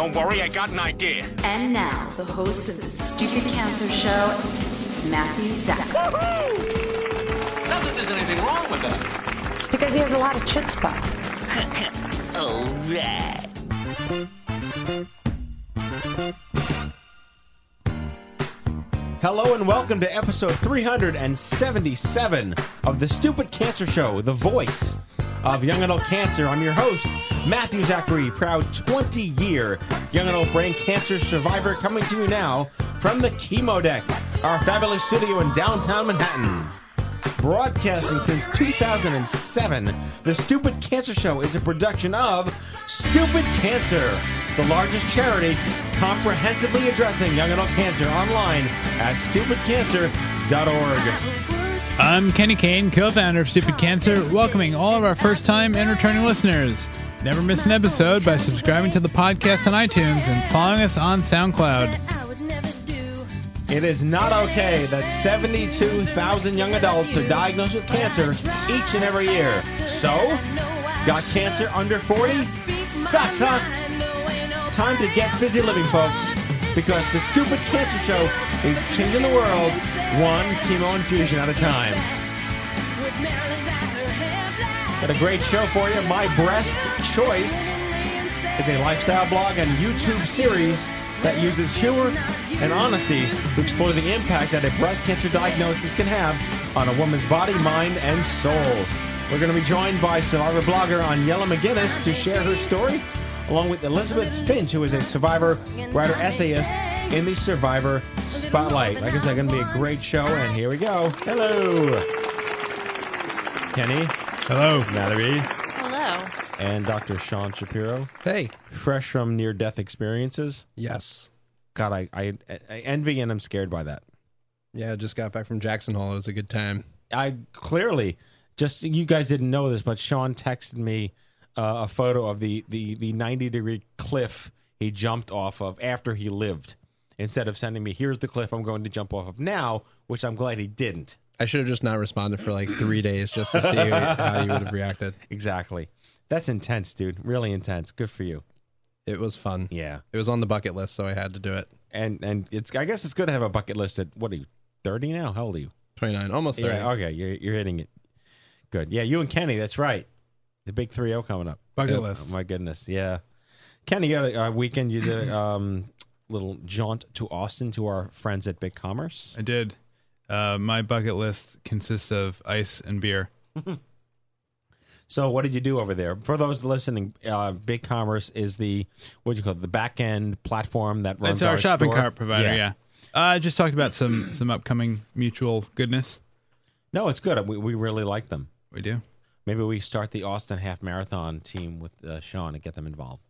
Don't worry, I got an idea. And now, the host of the Stupid Cancer Show, Matthew Zack. Not that there's anything wrong with that. Because he has a lot of chutzpah. Hello and welcome to episode 377 of the Stupid Cancer Show, the voice of young adult cancer. I'm your host, Matthew Zachary, proud 20 year young adult brain cancer survivor, coming to you now from the chemo deck, our fabulous studio in downtown Manhattan. Broadcasting since 2007, the Stupid Cancer Show is a production of Stupid Cancer, the largest charity comprehensively addressing young adult cancer online at stupidcancer.org. I'm Kenny Kane, co-founder of Stupid Cancer, welcoming all of our first-time and returning listeners. Never miss an episode by subscribing to the podcast on iTunes and following us on SoundCloud. It is not okay that 72,000 young adults are diagnosed with cancer each and every year. So, got cancer under 40? Sucks, huh? Time to get busy living, folks, because the Stupid Cancer Show is changing the world one chemo infusion at a time. Got a great show for you. My Breast Choice is a lifestyle blog and YouTube series that uses humor and honesty to explore the impact that a breast cancer diagnosis can have on a woman's body, mind, and soul. We're going to be joined by survivor blogger Aniela McGuinness to share her story, along with Elisabeth Finch, who is a survivor writer essayist in the Survivor Spotlight. Like I said, going to be a great show, and here we go. Hello, Kenny. Hello. Natalie. Hello. And Dr. Sean Shapiro. Hey. Fresh from near death experiences. Yes. God, I, I, I envy and I'm scared by that. Yeah, just got back from Jackson Hole. It was a good time. I clearly just you guys didn't know this, but Sean texted me uh, a photo of the, the the 90 degree cliff he jumped off of after he lived. Instead of sending me, here's the cliff I'm going to jump off of now, which I'm glad he didn't. I should have just not responded for like three days just to see how you would have reacted. Exactly. That's intense, dude. Really intense. Good for you. It was fun. Yeah. It was on the bucket list, so I had to do it. And and it's I guess it's good to have a bucket list at what are you, 30 now? How old are you? 29, almost 30. Yeah, okay, you're you're hitting it. Good. Yeah, you and Kenny, that's right. The big 3-0 coming up. Bucket Yep. list. Oh my goodness. Yeah. Kenny, you got a, a weekend you did a um, little jaunt to Austin to our friends at Big Commerce. I did. Uh, my bucket list consists of ice and beer. So, what did you do over there? For those listening, uh, Big Commerce is the what do you call it? The back end platform that runs It's our, shopping store. cart provider. Yeah. Uh, I just talked about some some upcoming mutual goodness. No, it's good. We, we really like them. We do. Maybe we start the Austin Half Marathon team with uh, Sean and get them involved.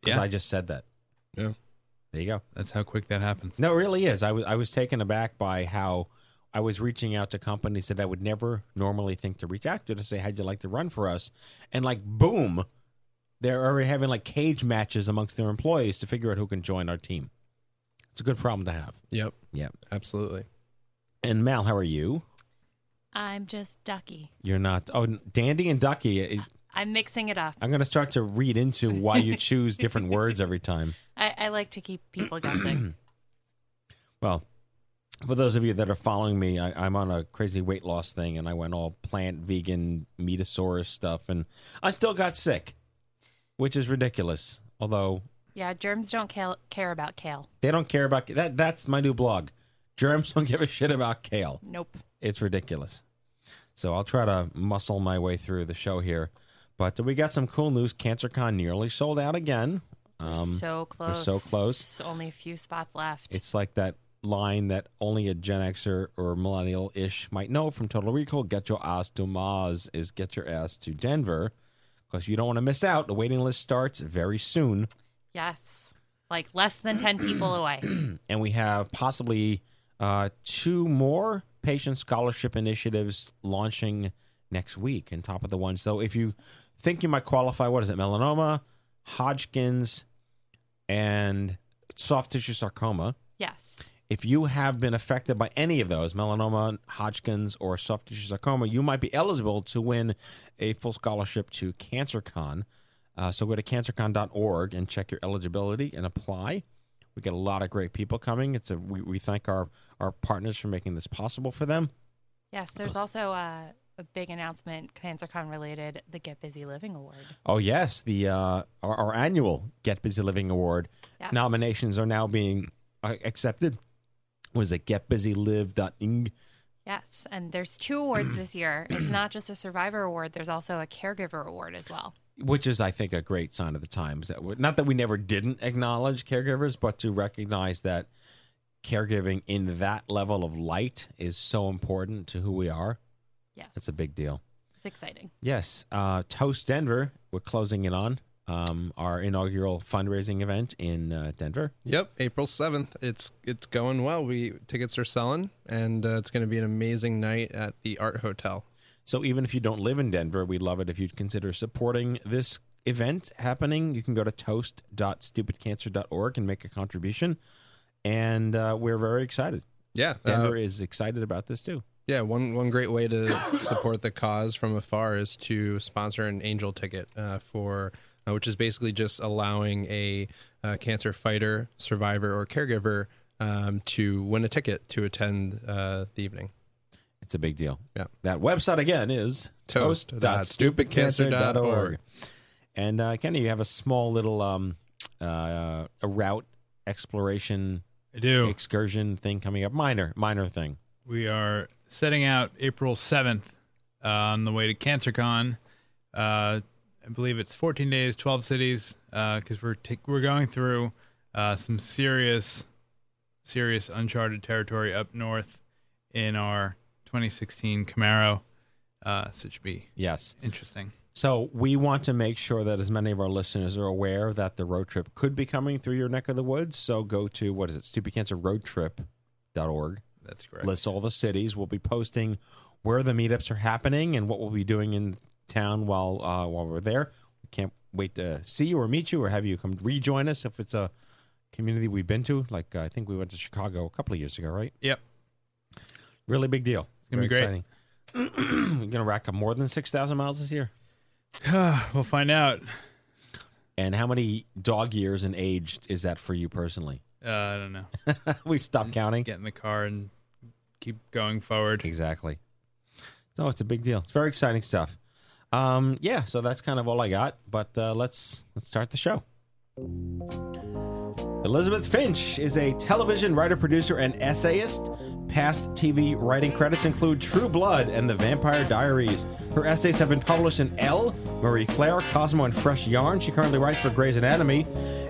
Because Yeah. I just said that. Yeah. There you go. That's how quick that happens. No, it really is. I was I was taken aback by how I was reaching out to companies that I would never normally think to reach out to to say, "How'd you like to run for us?" And like, boom, they're already having like cage matches amongst their employees to figure out who can join our team. It's a good problem to have. Yep. Yep. Absolutely. And Mal, how are you? I'm just ducky. You're not. Oh, Dandy and Ducky. it- I'm mixing it up. I'm going to start to read into why you choose different words every time. I, I like to keep people guessing. Well, for those of you that are following me, I, I'm on a crazy weight loss thing, and I went all plant, vegan, metasaurus stuff, and I still got sick, which is ridiculous. Although yeah, germs don't cal- care about kale. they don't care about that. That's my new blog. Germs don't give a shit about kale. Nope. It's ridiculous. So I'll try to muscle my way through the show here. But we got some cool news. CancerCon nearly sold out again. Um, so We're close. so close. Only a few spots left. It's like that line that only a Gen Xer or millennial ish might know from Total Recall. Get your ass to Mars is get your ass to Denver because you don't want to miss out. The waiting list starts very soon. yes. Like less than 10 people away. and we have possibly uh, two more patient scholarship initiatives launching next week on top of the one. So if you think you might qualify, what is it? Melanoma, Hodgkin's, and soft tissue sarcoma. Yes. If you have been affected by any of those, melanoma, Hodgkin's, or soft tissue sarcoma, you might be eligible to win a full scholarship to CancerCon. Uh, so go to cancercon.org and check your eligibility and apply. We get a lot of great people coming. It's a we, we thank our our partners for making this possible for them. Yes. There's also a, a big announcement, CancerCon related, the Get Busy Living Award. Oh yes, the uh, our, our annual Get Busy Living Award Yes. nominations are now being uh, accepted. Was it getbusylive.ing? Yes. And there's two awards this year. It's not just a survivor award, there's also a caregiver award as well. which is I think a great sign of the times that not that we never didn't acknowledge caregivers, but to recognize that caregiving in that level of light is so important to who we are. Yes. That's a big deal. It's exciting. Yes, uh, Toast Denver. We're closing in on um, our inaugural fundraising event in uh, Denver. Yep, April seventh. It's it's going well. We tickets are selling, and uh, it's going to be an amazing night at the Art Hotel. So even if you don't live in Denver, we'd love it if you'd consider supporting this event happening. You can go to toast.stupidcancer.org and make a contribution. And uh, we're very excited. Yeah, Denver uh, is excited about this too. Yeah, one one great way to support the cause from afar is to sponsor an angel ticket uh, for, uh, which is basically just allowing a uh, cancer fighter, survivor, or caregiver um, to win a ticket to attend uh, the evening. It's a big deal. Yeah. That website again is toast.stupidcancer.org. And uh, Kenny, you have a small little um, uh, a route exploration I do. excursion thing coming up. Minor, minor thing. We are setting out April 7th uh, on the way to CancerCon. Uh, I believe it's 14 days, 12 cities, because we're ta- we're going through uh, some serious, serious uncharted territory up north in our 2016 Camaro. Uh, so it should be Yes. interesting. So we want to make sure that as many of our listeners are aware that the road trip could be coming through your neck of the woods. So go to what is it, stupidcancerroadtrip.org. That's correct. Lists all the cities. We'll be posting where the meetups are happening and what we'll be doing in town while uh, while we're there. We can't wait to see you or meet you or have you come rejoin us if it's a community we've been to. Like uh, I think we went to Chicago a couple of years ago, right? Yep. Really big deal. It's gonna be great. exciting. We're gonna rack up more than six thousand miles this year. we'll find out. And how many dog years and age is that for you personally? Uh, I don't know. We've stopped counting. Get in the car and keep going forward. Exactly. So it's a big deal. It's very exciting stuff. Um, yeah, so that's kind of all I got. But uh, let's let's start the show. Elisabeth Finch is a television writer, producer, and essayist. Past TV writing credits include True Blood and The Vampire Diaries. Her essays have been published in Elle, Marie Claire, Cosmo, and Fresh Yarn. She currently writes for Grey's Anatomy.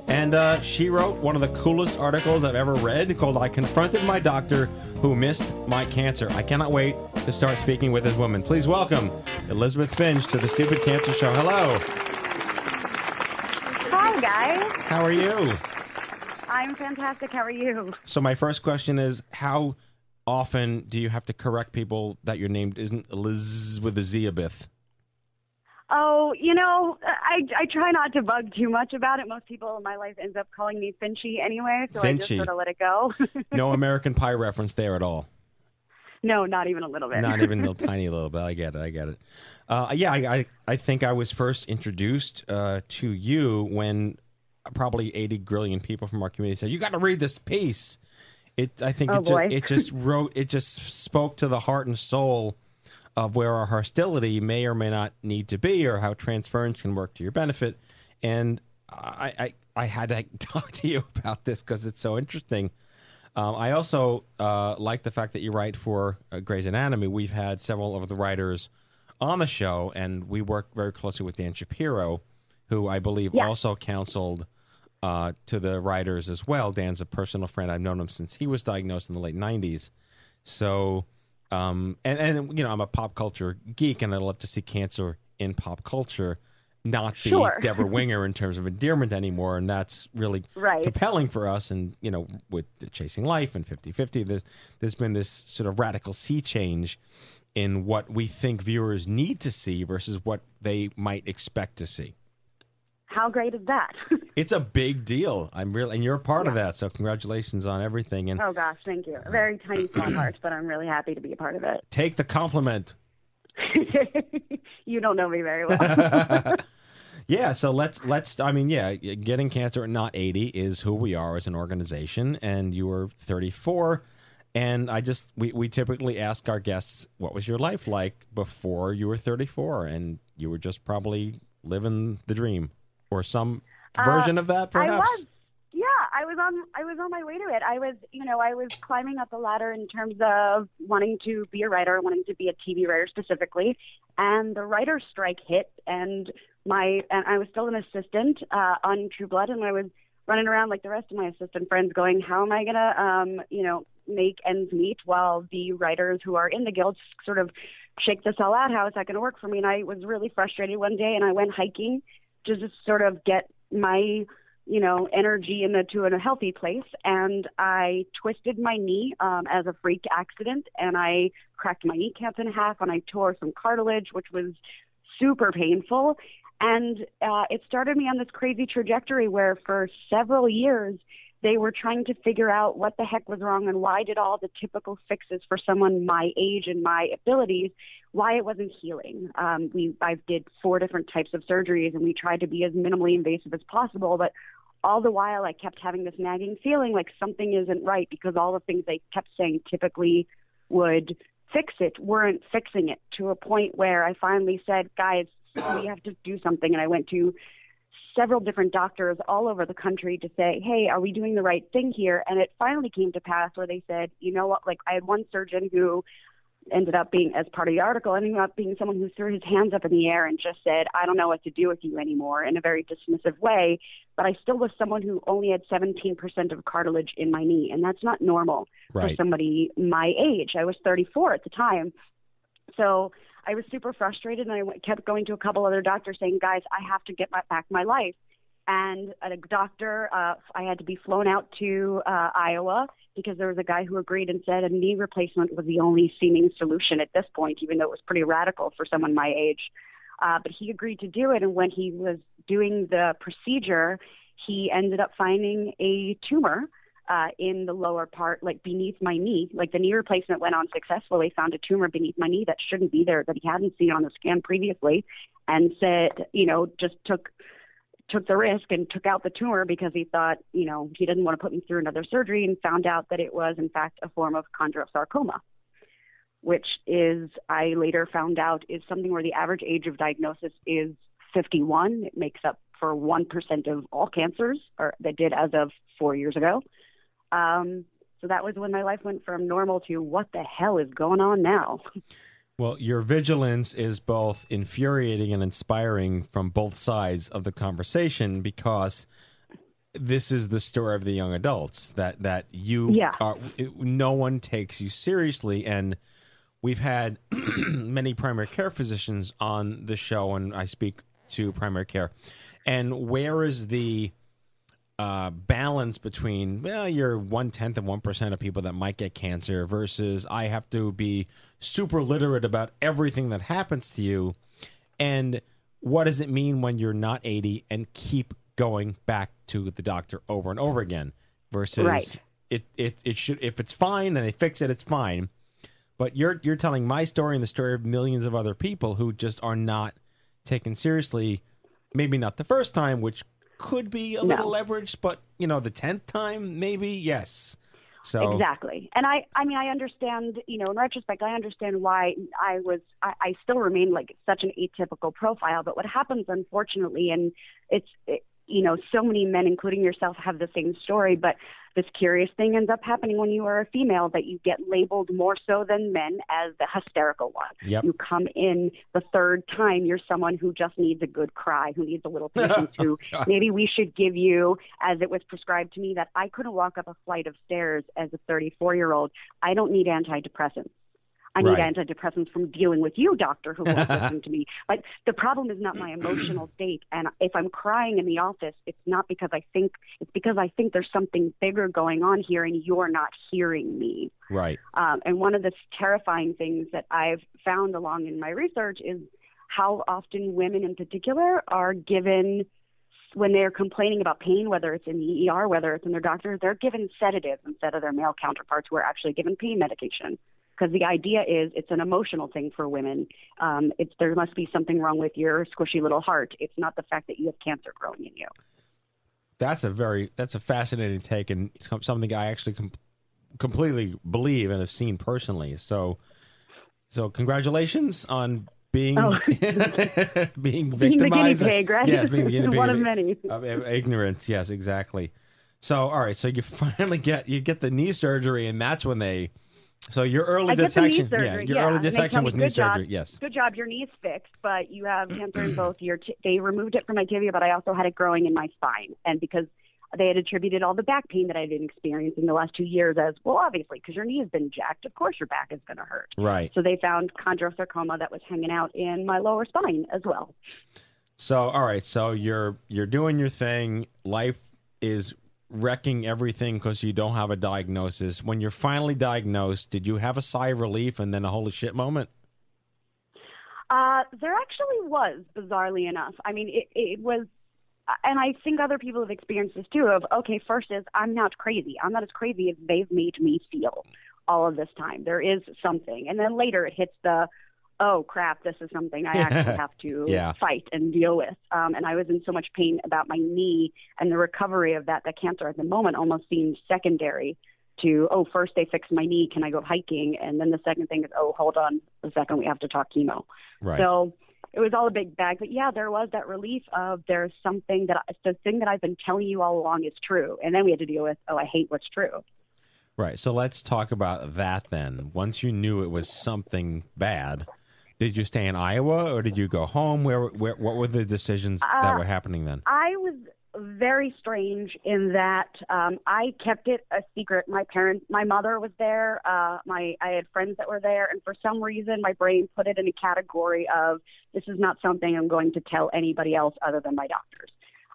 And uh, she wrote one of the coolest articles I've ever read called I Confronted My Doctor Who Missed My Cancer. I cannot wait to start speaking with this woman. Please welcome Elisabeth Finch to the Stupid Cancer Show. Hello. Hi, guys. How are you? I'm fantastic. How are you? So my first question is how often do you have to correct people that your name isn't Liz with a Ziabith? Oh, you know, I, I try not to bug too much about it. Most people in my life ends up calling me Finchy anyway, so I just Finchy. sort of let it go. No American Pie reference there at all. no, not even a little bit. Not even a little tiny little bit. I get it. I get it. Uh, yeah, I, I I think I was first introduced uh, to you when probably eighty grillion people from our community said you got to read this piece. It I think Oh, it, just, it just wrote it just spoke to the heart and soul of where our hostility may or may not need to be, or how transference can work to your benefit. And I I, I had to talk to you about this because it's so interesting. Um, I also uh, like the fact that you write for uh, Grey's Anatomy. We've had several of the writers on the show, and we work very closely with Dan Shapiro, who I believe Yeah. also counseled uh, to the writers as well. Dan's a personal friend. I've known him since he was diagnosed in the late '90s. So, um, and and you know, I'm a pop culture geek, and I love to see cancer in pop culture not be Sure. Debra Winger in terms of endearment anymore, and that's really Right. compelling for us. And you know, with Chasing Life and 50-50, there's there's been this sort of radical sea change in what we think viewers need to see versus what they might expect to see. How great is that? It's a big deal. I'm really, and you're a part of that. So congratulations on everything, and oh gosh, thank you. A very tiny small part, but I'm really happy to be a part of it. take the compliment. you don't know me very well. Yeah, so let's let's. I mean, yeah, getting cancer at not eighty is who we are as an organization, and you were thirty four. And I just we we typically ask our guests, what was your life like before you were thirty four, and you were just probably living the dream, or some version Uh, of that, perhaps. I was. Yeah, I was on. I was on my way to it. I was, you know, I was climbing up the ladder in terms of wanting to be a writer, wanting to be a TV writer specifically, and the writer's strike hit, and my and I was still an assistant uh, on True Blood, and I was running around like the rest of my assistant friends, going, "How am I gonna, um, you know, make ends meet?" While the writers who are in the guild sort of shake this all out. How is that going to work for me? And I was really frustrated one day, and I went hiking to just sort of get my you know energy into a healthy place. And i twisted my knee um, as a freak accident. And i cracked my kneecaps in half. And i tore some cartilage which was super painful. And uh, it started me on this crazy trajectory where for several years they were trying to figure out what the heck was wrong and why did all the typical fixes for someone my age and my abilities why it wasn't healing um, we i did four different types of surgeries and we tried to be as minimally invasive as possible but all the while I kept having this nagging feeling like something isn't right because all the things they kept saying typically would fix it weren't fixing it to a point where I finally said, guys, we have to do something. And I went to several different doctors all over the country to say, hey, are we doing the right thing here? And it finally came to pass where they said, you know what, like I had one surgeon who ended up being, as part of the article, ended up being someone who threw his hands up in the air and just said, I don't know what to do with you anymore in a very dismissive way. But I still was someone who only had 17% of cartilage in my knee. And that's not normal for somebody my age. I was 34 at the time. So I was super frustrated, and I kept going to a couple other doctors saying, "Guys, I have to get my, back my life." And a doctor, uh, I had to be flown out to uh, Iowa because there was a guy who agreed and said a knee replacement was the only seeming solution at this point, even though it was pretty radical for someone my age. Uh, but he agreed to do it, and when he was doing the procedure, he ended up finding a tumor uh, in the lower part, like beneath my knee. Like the knee replacement went on successfully, found a tumor beneath my knee that shouldn't be there, that he hadn't seen on the scan previously, and said, you know, just took took the risk and took out the tumor because he thought, you know, he didn't want to put me through another surgery, and found out that it was in fact a form of chondrosarcoma, which is I later found out is something where the average age of diagnosis is 51. It makes up for one percent of all cancers, or that did as of four years ago. Um, so that was when my life went from normal to what the hell is going on now? Well, your vigilance is both infuriating and inspiring from both sides of the conversation because this is the story of the young adults that that you Yeah. are no one takes you seriously and we've had many primary care physicians on the show and I speak to primary care and where is the uh, balance between well, you're one tenth of one percent of people that might get cancer versus I have to be super literate about everything that happens to you, and what does it mean when you're not 80 and keep going back to the doctor over and over again versus Right. it it it should if it's fine and they fix it, it's fine. But you're you're telling my story and the story of millions of other people who just are not taken seriously. Maybe not the first time, which could be a little leverage, but you know, the tenth time, maybe yes. So Exactly. And I, I mean, I understand, you know, in retrospect, I understand why I was, I, I still remain like such an atypical profile. But what happens, unfortunately, and it's, it, you know, so many men, including yourself, have the same story. But this curious thing ends up happening when you are a female that you get labeled more so than men as the hysterical one. Yep. You come in the third time, you're someone who just needs a good cry, who needs a little patience, who oh, maybe we should give you, as it was prescribed to me, that I couldn't walk up a flight of stairs as a 34 year old. I don't need antidepressants. I need Right. antidepressants from dealing with you, doctor, who won't listen to me. But the problem is not my emotional state. And if I'm crying in the office, it's not because I think, it's because I think there's something bigger going on here and you're not hearing me. Right. Um, and one of the terrifying things that I've found along in my research is how often women in particular are given when they're complaining about pain, whether it's in the ER, whether it's in their doctor, they're given sedatives instead of their male counterparts who are actually given pain medication. Because the idea is it's an emotional thing for women. Um, it's there must be something wrong with your squishy little heart. It's not the fact that you have cancer growing in you. That's a very that's a fascinating take and some- something I actually com- completely believe and have seen personally. So, so congratulations on being Oh. being Being the guinea victimized. pig, right? Yes, being the guinea pig One of many. of ignorance. Yes, exactly. So, all right. So you finally get you get the knee surgery, and that's when they. So your early I detection, yeah, your yeah. early detection me, was knee "Good job. surgery. Yes. Good job, your knee's fixed, but you have cancer in both your. T- they removed it from my tibia, but I also had it growing in my spine, and because they had attributed all the back pain that I had been experiencing the last two years as well, obviously, because your knee has been jacked. Of course, your back is going to hurt. Right. So they found chondrosarcoma that was hanging out in my lower spine as well. So all right, so you're you're doing your thing. Life is wrecking everything because you don't have a diagnosis. When you're finally diagnosed, did you have a sigh of relief and then a holy shit moment? Uh, there actually was, bizarrely enough. I mean, it, it was, and I think other people have experienced this too. Of okay, first is I'm not crazy. I'm not as crazy as they've made me feel all of this time. There is something, and then later it hits the, oh crap, this is something I actually have to Yeah. fight and deal with. Um, and I was in so much pain about my knee and the recovery of that. That cancer at the moment almost seemed secondary to oh first they fixed my knee can i go hiking and then the second thing is oh hold on a second we have to talk chemo Right. so it was all a big bag but yeah there was that relief of there's something that I, the thing that i've been telling you all along is true and then we had to deal with oh i hate what's true Right. So let's talk about that then. Once you knew it was something bad, did you stay in Iowa or did you go home? Where, where what were the decisions that Uh, were happening then? I was very strange in that um, I kept it a secret. My parents, my mother was there. Uh, my I had friends that were there, and for some reason, my brain put it in a category of this is not something I'm going to tell anybody else other than my doctors.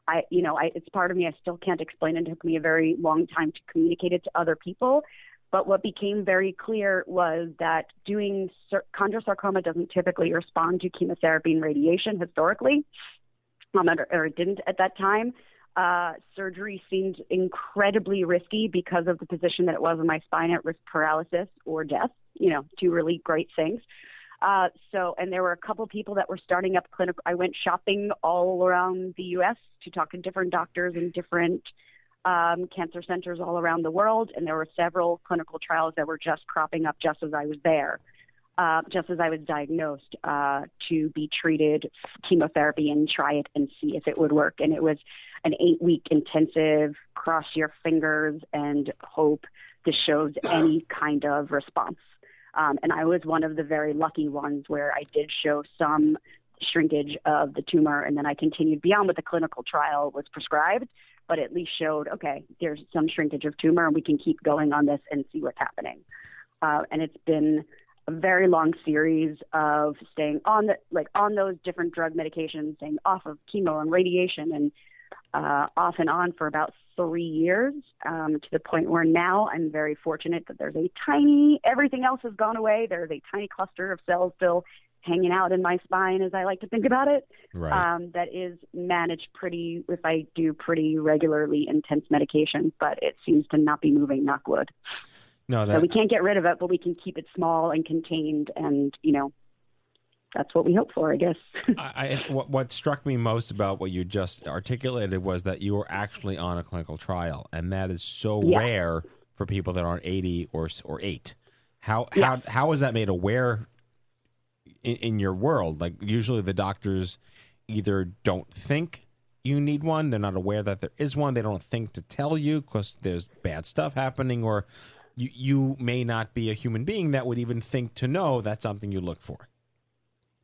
I, you know, I, it's part of me. I still can't explain it. It took me a very long time to communicate it to other people. But what became very clear was that doing chondrosarcoma doesn't typically respond to chemotherapy and radiation historically, um, or, didn't at that time. Uh, surgery seemed incredibly risky because of the position that it was in my spine at risk paralysis or death. You know, two really great things. Uh, so, and there were a couple people that were starting up clinical. I went shopping all around the U.S. to talk to different doctors and different um, cancer centers all around the world, and there were several clinical trials that were just cropping up just as I was there, uh, just as I was diagnosed uh, to be treated chemotherapy and try it and see if it would work. And it was an eight-week intensive, cross your fingers and hope this shows any kind of response. Um, and I was one of the very lucky ones where I did show some shrinkage of the tumor, and then I continued beyond what the clinical trial was prescribed, but at least showed okay, there's some shrinkage of tumor, and we can keep going on this and see what's happening. Uh, and it's been a very long series of staying on the like on those different drug medications, staying off of chemo and radiation, and uh, off and on for about three years um, to the point where now I'm very fortunate that there's a tiny, everything else has gone away. There's a tiny cluster of cells still hanging out in my spine, as I like to think about it, Right. um, that is managed pretty, if I do pretty regularly intense medication, but it seems to not be moving, knock wood. No, So that we can't get rid of it, but we can keep it small and contained, and, you know, that's what we hope for, I guess. I, I, what, what struck me most about what you just articulated was that you were actually on a clinical trial, and that is so Yeah. rare for people that aren't eighty or or eight. How Yeah. how how is that made aware in, in your world? Like usually the doctors either don't think you need one. They're not aware that there is one. They don't think to tell you because there's bad stuff happening, or you you may not be a human being that would even think to know that's something you look for.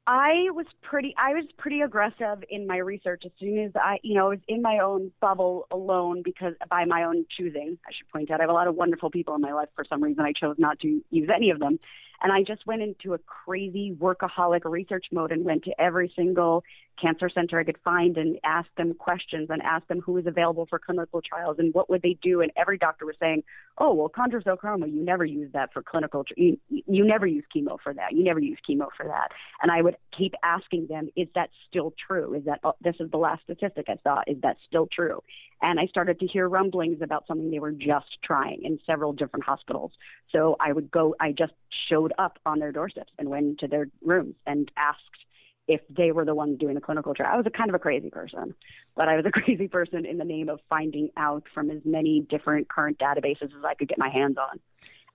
I was pretty I was pretty aggressive in my research as soon as I you know, I was in my own bubble alone because by my own choosing. I should point out I have a lot of wonderful people in my life for some reason I chose not to use any of them. And I just went into a crazy workaholic research mode and went to every single cancer center I could find and ask them questions and ask them who was available for clinical trials and what would they do. And every doctor was saying, "Oh, well, chondrosarcoma, you never use that for clinical. Tr- you, you never use chemo for that. You never use chemo for that." And I would keep asking them, "Is that still true? Is that oh, this is the last statistic I saw? Is that still true?" And I started to hear rumblings about something they were just trying in several different hospitals. So I would go. I just showed up on their doorsteps and went to their rooms and asked if they were the ones doing the clinical trial. I was a kind of a crazy person, but I was a crazy person in the name of finding out from as many different current databases as I could get my hands on.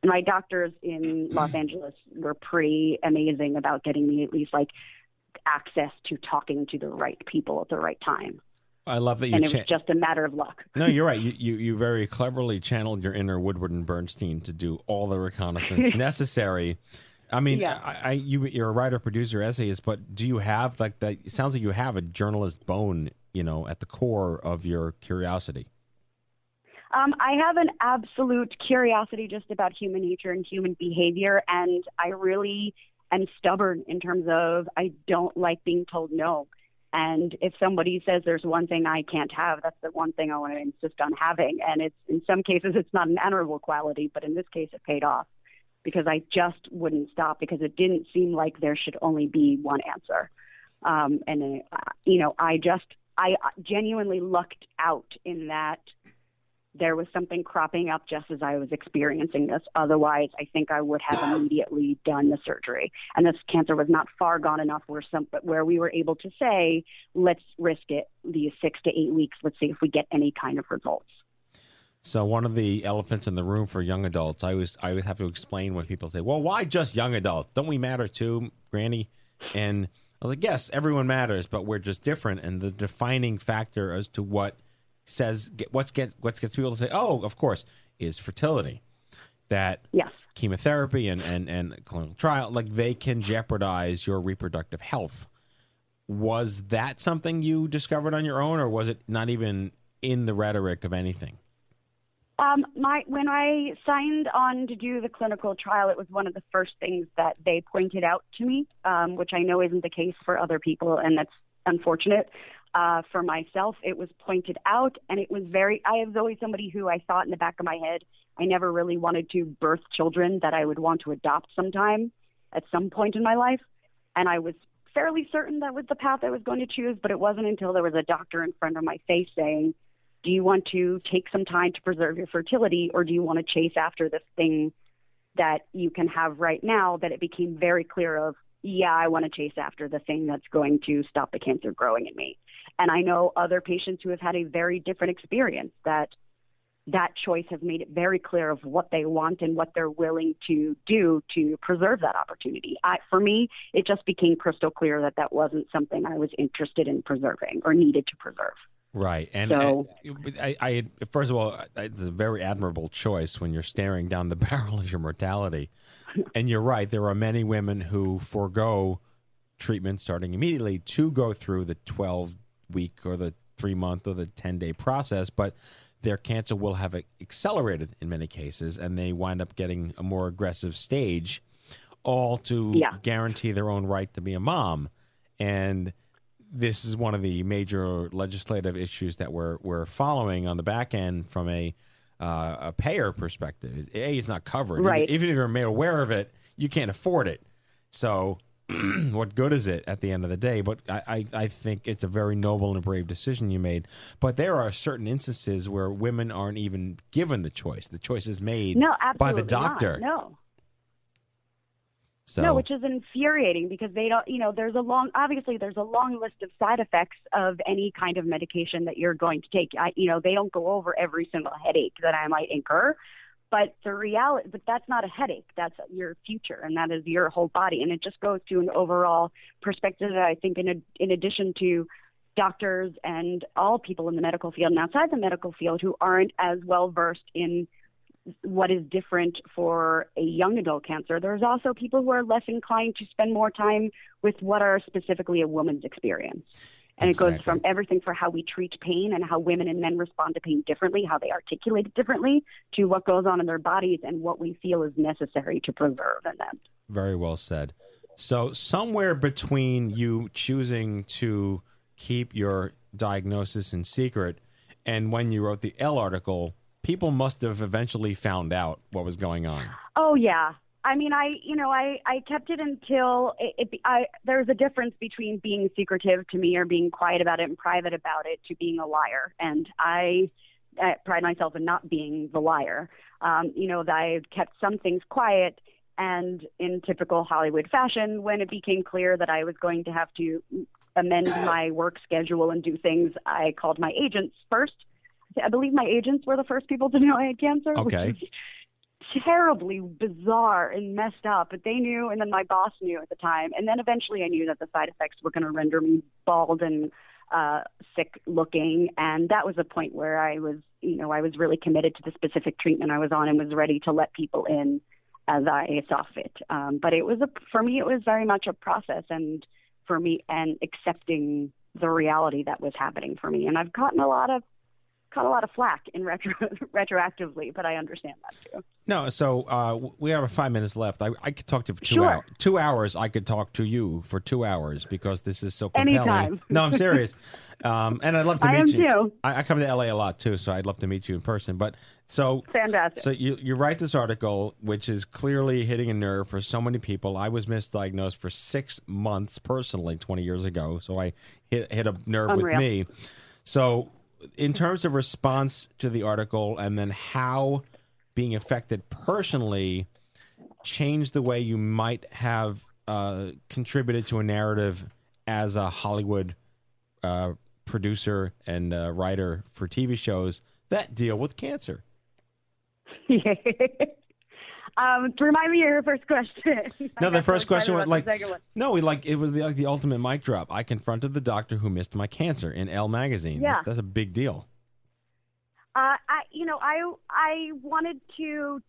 And my doctors in Los Angeles were pretty amazing about getting me at least like access to talking to the right people at the right time. I love that you. And it cha- was just a matter of luck. no, you're right. You, you you very cleverly channeled your inner Woodward and Bernstein to do all the reconnaissance necessary. I mean, Yeah. I, I you you're a writer, producer, essayist, but do you have like that? It sounds like you have a journalist bone, you know, at the core of your curiosity. Um, I have an absolute curiosity just about human nature and human behavior, and I really am stubborn in terms of I don't like being told no. And if somebody says there's one thing I can't have, that's the one thing I want to insist on having. And it's in some cases it's not an honorable quality, but in this case it paid off because I just wouldn't stop because it didn't seem like there should only be one answer. Um, and uh, you know, I just I genuinely lucked out in that there was something cropping up just as I was experiencing this. Otherwise, I think I would have immediately done the surgery. And this cancer was not far gone enough where some, where we were able to say, let's risk it these six to eight weeks. Let's see if we get any kind of results. So one of the elephants in the room for young adults, I always I always have to explain when people say, "Well, why just young adults? Don't we matter too, Granny?" And I was like, "Yes, everyone matters, but we're just different." And the defining factor as to what says get, what's get what gets people to say, "Oh, of course," is fertility. That yes. chemotherapy and and and clinical trial like they can jeopardize your reproductive health. Was that something you discovered on your own, or was it not even in the rhetoric of anything? Um, my when I signed on to do the clinical trial, it was one of the first things that they pointed out to me, um, which I know isn't the case for other people, and that's unfortunate. Uh, for myself, it was pointed out, and it was very. I was always somebody who I thought in the back of my head, I never really wanted to birth children that I would want to adopt sometime at some point in my life, and I was fairly certain that was the path I was going to choose. But it wasn't until there was a doctor in front of my face saying, "Do you want to take some time to preserve your fertility, or do you want to chase after this thing that you can have right now?" That it became very clear of, yeah, I want to chase after the thing that's going to stop the cancer growing in me. And I know other patients who have had a very different experience that that choice has made it very clear of what they want and what they're willing to do to preserve that opportunity. I, for me, it just became crystal clear that that wasn't something I was interested in preserving or needed to preserve. Right, and, So- and I, I, first of all, it's a very admirable choice when you're staring down the barrel of your mortality. and you're right, there are many women who forego treatment starting immediately to go through the 12 week or the three month or the 10 day process, but their cancer will have accelerated in many cases, and they wind up getting a more aggressive stage, all to Yeah. guarantee their own right to be a mom. And this is one of the major legislative issues that we're we're following on the back end from a uh, a payer perspective. A, it's not covered. Right. Even, if you're made aware of it, you can't afford it. So, what good is it at the end of the day? But I, I, I think it's a very noble and brave decision you made. But there are certain instances where women aren't even given the choice. The choice is made No, by the doctor. Not. No. So No, which is infuriating because they don't, you know, there's a long, obviously, there's a long list of side effects of any kind of medication that you're going to take. I, you know, they don't go over every single headache that I might incur, but the reality, but that's not a headache. That's your future, and that is your whole body, and it just goes to an overall perspective that I think, in a, in addition to doctors and all people in the medical field and outside the medical field who aren't as well versed in what is different for a young adult cancer. There's also people who are less inclined to spend more time with what are specifically a woman's experience. And it goes from everything for how we treat pain and how women and men respond to pain differently, how they articulate it differently, to what goes on in their bodies and what we feel is necessary to preserve in them. Very well said. So, somewhere between you choosing to keep your diagnosis in secret and when you wrote the Elle article, people must have eventually found out what was going on. Oh yeah. I mean, I you know, I I kept it until it, it I there's a difference between being secretive to me or being quiet about it and private about it to being a liar. And I, I pride myself in not being the liar. Um, you know, that I kept some things quiet and in typical Hollywood fashion, when it became clear that I was going to have to amend my work schedule and do things, I called my agents first. I believe my agents were the first people to know I had cancer. Okay. Terribly bizarre and messed up, but they knew, and then my boss knew at the time, and then eventually I knew that the side effects were going to render me bald and uh, sick looking, and that was a point where I was, you know, I was really committed to the specific treatment I was on and was ready to let people in as I saw fit. Um, but it was a, for me, it was very much a process, and for me, and accepting the reality that was happening for me, and I've gotten a lot of caught a lot of flack in retro retroactively, but I understand that too. No, so uh, we have five minutes left. I, I could talk to you for two Sure. hours. Two hours, I could talk to you for two hours because this is so compelling. Anytime. No, I'm serious. um, and I'd love to I meet am you. too. I, I come to LA a lot too, so I'd love to meet you in person. But so Fantastic. So you you write this article, which is clearly hitting a nerve for so many people. I was misdiagnosed for six months personally, 20 years ago. So I hit hit a nerve with me. So in terms of response to the article and then how being affected personally changed the way you might have uh, contributed to a narrative as a Hollywood uh, producer and uh, writer for TV shows that deal with cancer. um, to remind me of your first question. No, the first so question was like, no, we like it was the, like the ultimate mic drop. I confronted the doctor who missed my cancer in Elle magazine. Yeah. That- that's a big deal. Uh, I, you know, I, I wanted to.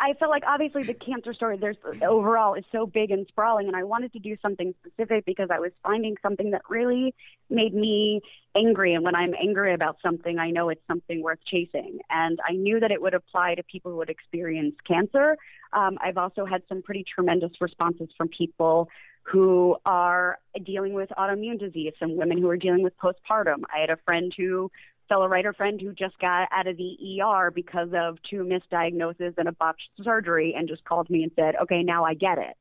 I felt like obviously the cancer story there's overall is so big and sprawling, and I wanted to do something specific because I was finding something that really made me angry. And when I'm angry about something, I know it's something worth chasing. And I knew that it would apply to people who would experience cancer. Um, I've also had some pretty tremendous responses from people who are dealing with autoimmune disease, some women who are dealing with postpartum. I had a friend who fellow writer friend who just got out of the ER because of two misdiagnoses and a botched surgery and just called me and said, okay, now I get it.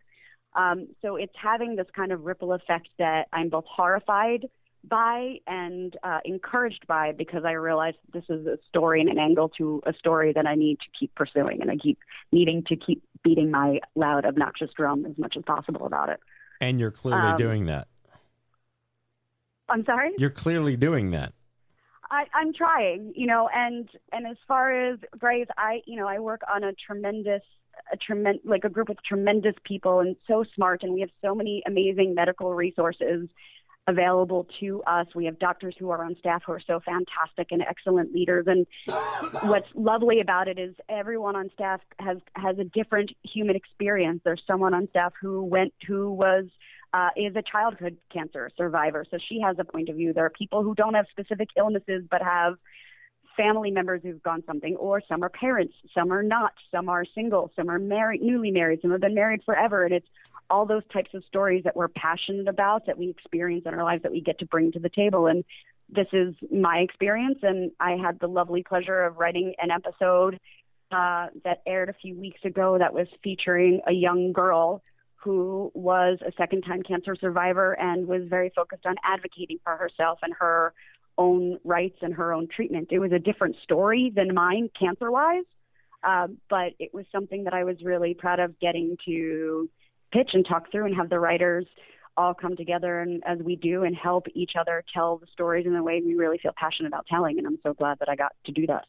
Um, so it's having this kind of ripple effect that I'm both horrified by and uh, encouraged by because I realize this is a story and an angle to a story that I need to keep pursuing and I keep needing to keep beating my loud, obnoxious drum as much as possible about it. And you're clearly Um, doing that. I'm sorry? You're clearly doing that. I, I'm trying, you know, and and as far as Grey's, I you know I work on a tremendous, a tremendous like a group of tremendous people and so smart, and we have so many amazing medical resources available to us. We have doctors who are on staff who are so fantastic and excellent leaders. And what's lovely about it is everyone on staff has has a different human experience. There's someone on staff who went who was uh, is a childhood cancer survivor, so she has a point of view. There are people who don't have specific illnesses but have family members who've gone something, or some are parents, some are not, some are single, some are married, newly married, some have been married forever, and it's all those types of stories that we're passionate about, that we experience in our lives, that we get to bring to the table. And this is my experience, and I had the lovely pleasure of writing an episode uh, that aired a few weeks ago that was featuring a young girl who was a second time cancer survivor and was very focused on advocating for herself and her own rights and her own treatment. It was a different story than mine, cancer wise, uh, but it was something that I was really proud of getting to pitch and talk through and have the writers all come together and as we do and help each other tell the stories in the way we really feel passionate about telling and I'm so glad that I got to do that.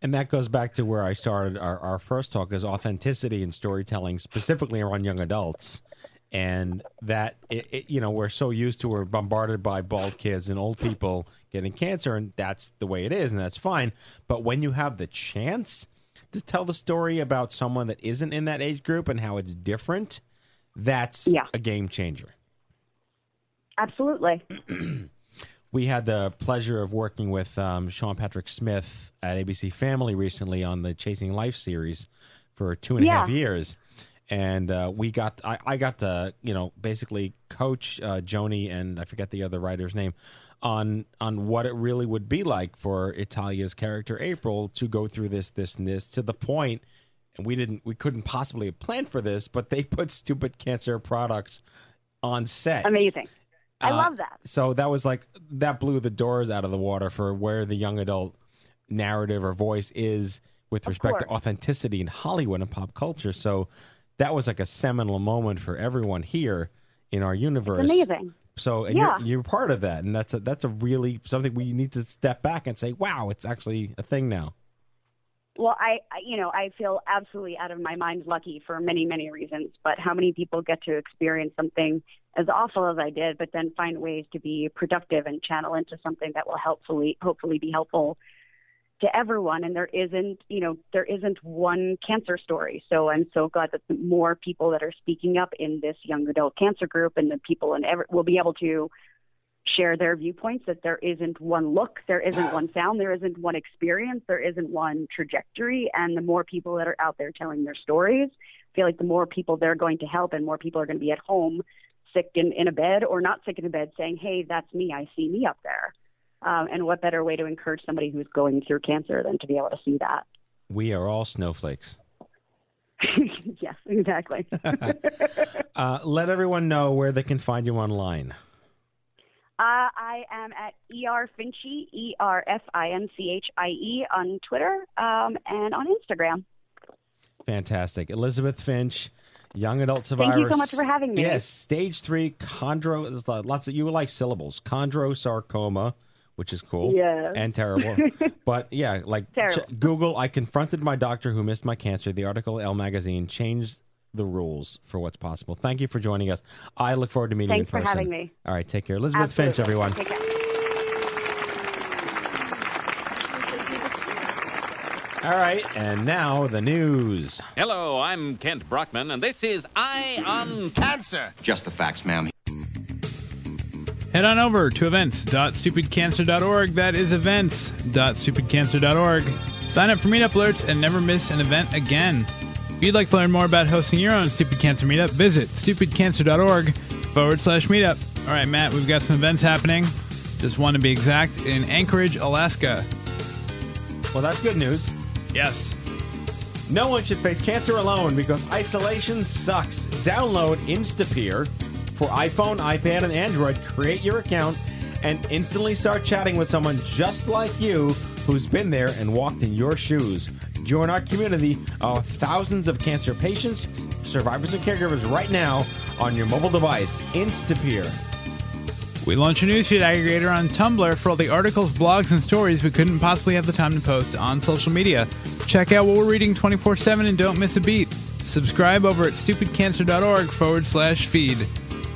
And that goes back to where I started our, our first talk is authenticity and storytelling, specifically around young adults. and that it, it, you know we're so used to we're bombarded by bald kids and old people getting cancer, and that's the way it is, and that's fine. But when you have the chance to tell the story about someone that isn't in that age group and how it's different, that's Yeah. a game changer. Absolutely. we had the pleasure of working with um, Sean Patrick Smith at ABC Family recently on the Chasing Life series for two and a half years. And uh, we got, I, I got to, you know, basically coach uh, Joni and I forget the other writer's name on on what it really would be like for Italia's character April to go through this, this, and this to the point, and we didn't, we couldn't possibly have planned for this, but they put stupid cancer products on set. Amazing. I Uh, love that. So that was like that blew the doors out of the water for where the young adult narrative or voice is with respect to authenticity in Hollywood and pop culture. So that was like a seminal moment for everyone here in our universe. amazing. So and Yeah. you're you're part of that, and that's a that's a really something we need to step back and say, wow, it's actually a thing now. Well, I, I, you know, I feel absolutely out of my mind lucky for many, many reasons. But how many people get to experience something as awful as I did, but then find ways to be productive and channel into something that will helpfully, hopefully, be helpful to everyone. And there isn't, you know, there isn't one cancer story. So I'm so glad that more people that are speaking up in this young adult cancer group and the people in ever will be able to share their viewpoints that there isn't one look, there isn't one sound, there isn't one experience, there isn't one trajectory. And the more people that are out there telling their stories, I feel like the more people they're going to help and more people are going to be at home sick in, in a bed or not sick in a bed saying, hey, that's me, I see me up there. Um, and what better way to encourage somebody who's going through cancer than to be able to see that? We are all snowflakes. yes, exactly. Uh, let everyone know where they can find you online. Uh, I am at ER Finchie, E R F I N C H I E, on Twitter um, and on Instagram. Fantastic. Elisabeth Finch, young adult survivor. Thank you so much for having me. Yes, stage three chondro. There's lots of you like syllables. Chondrosarcoma, which is cool. Yes. And terrible. but yeah, like ch- Google. I confronted my doctor who missed my cancer. The article Elle magazine changed the rules for what's possible. Thank you for joining us. I look forward to meeting Thanks you for in person. having me. All right, take care, Elisabeth Finch, everyone. Take care. All right, and now the news. Hello, I'm Kent Brockman, and this is Eye on Cancer. Just the facts, ma'am. Head on over to events.stupidcancer.org. That is events.stupidcancer.org. Sign up for meetup alerts and never miss an event again. If you'd like to learn more about hosting your own Stupid Cancer meetup, visit stupidcancer.org forward slash meetup. All right, Matt, we've got some events happening. Just one to be exact in Anchorage, Alaska. Well, that's good news. Yes. No one should face cancer alone because isolation sucks. Download Instapeer for iPhone, iPad, and Android. Create your account and instantly start chatting with someone just like you who's been there and walked in your shoes. Join our community of thousands of cancer patients, survivors, and caregivers right now on your mobile device. Instapeer. We launch a newsfeed aggregator on Tumblr for all the articles, blogs, and stories we couldn't possibly have the time to post on social media. Check out what we're reading 24 7 and don't miss a beat. Subscribe over at stupidcancer.org forward slash feed.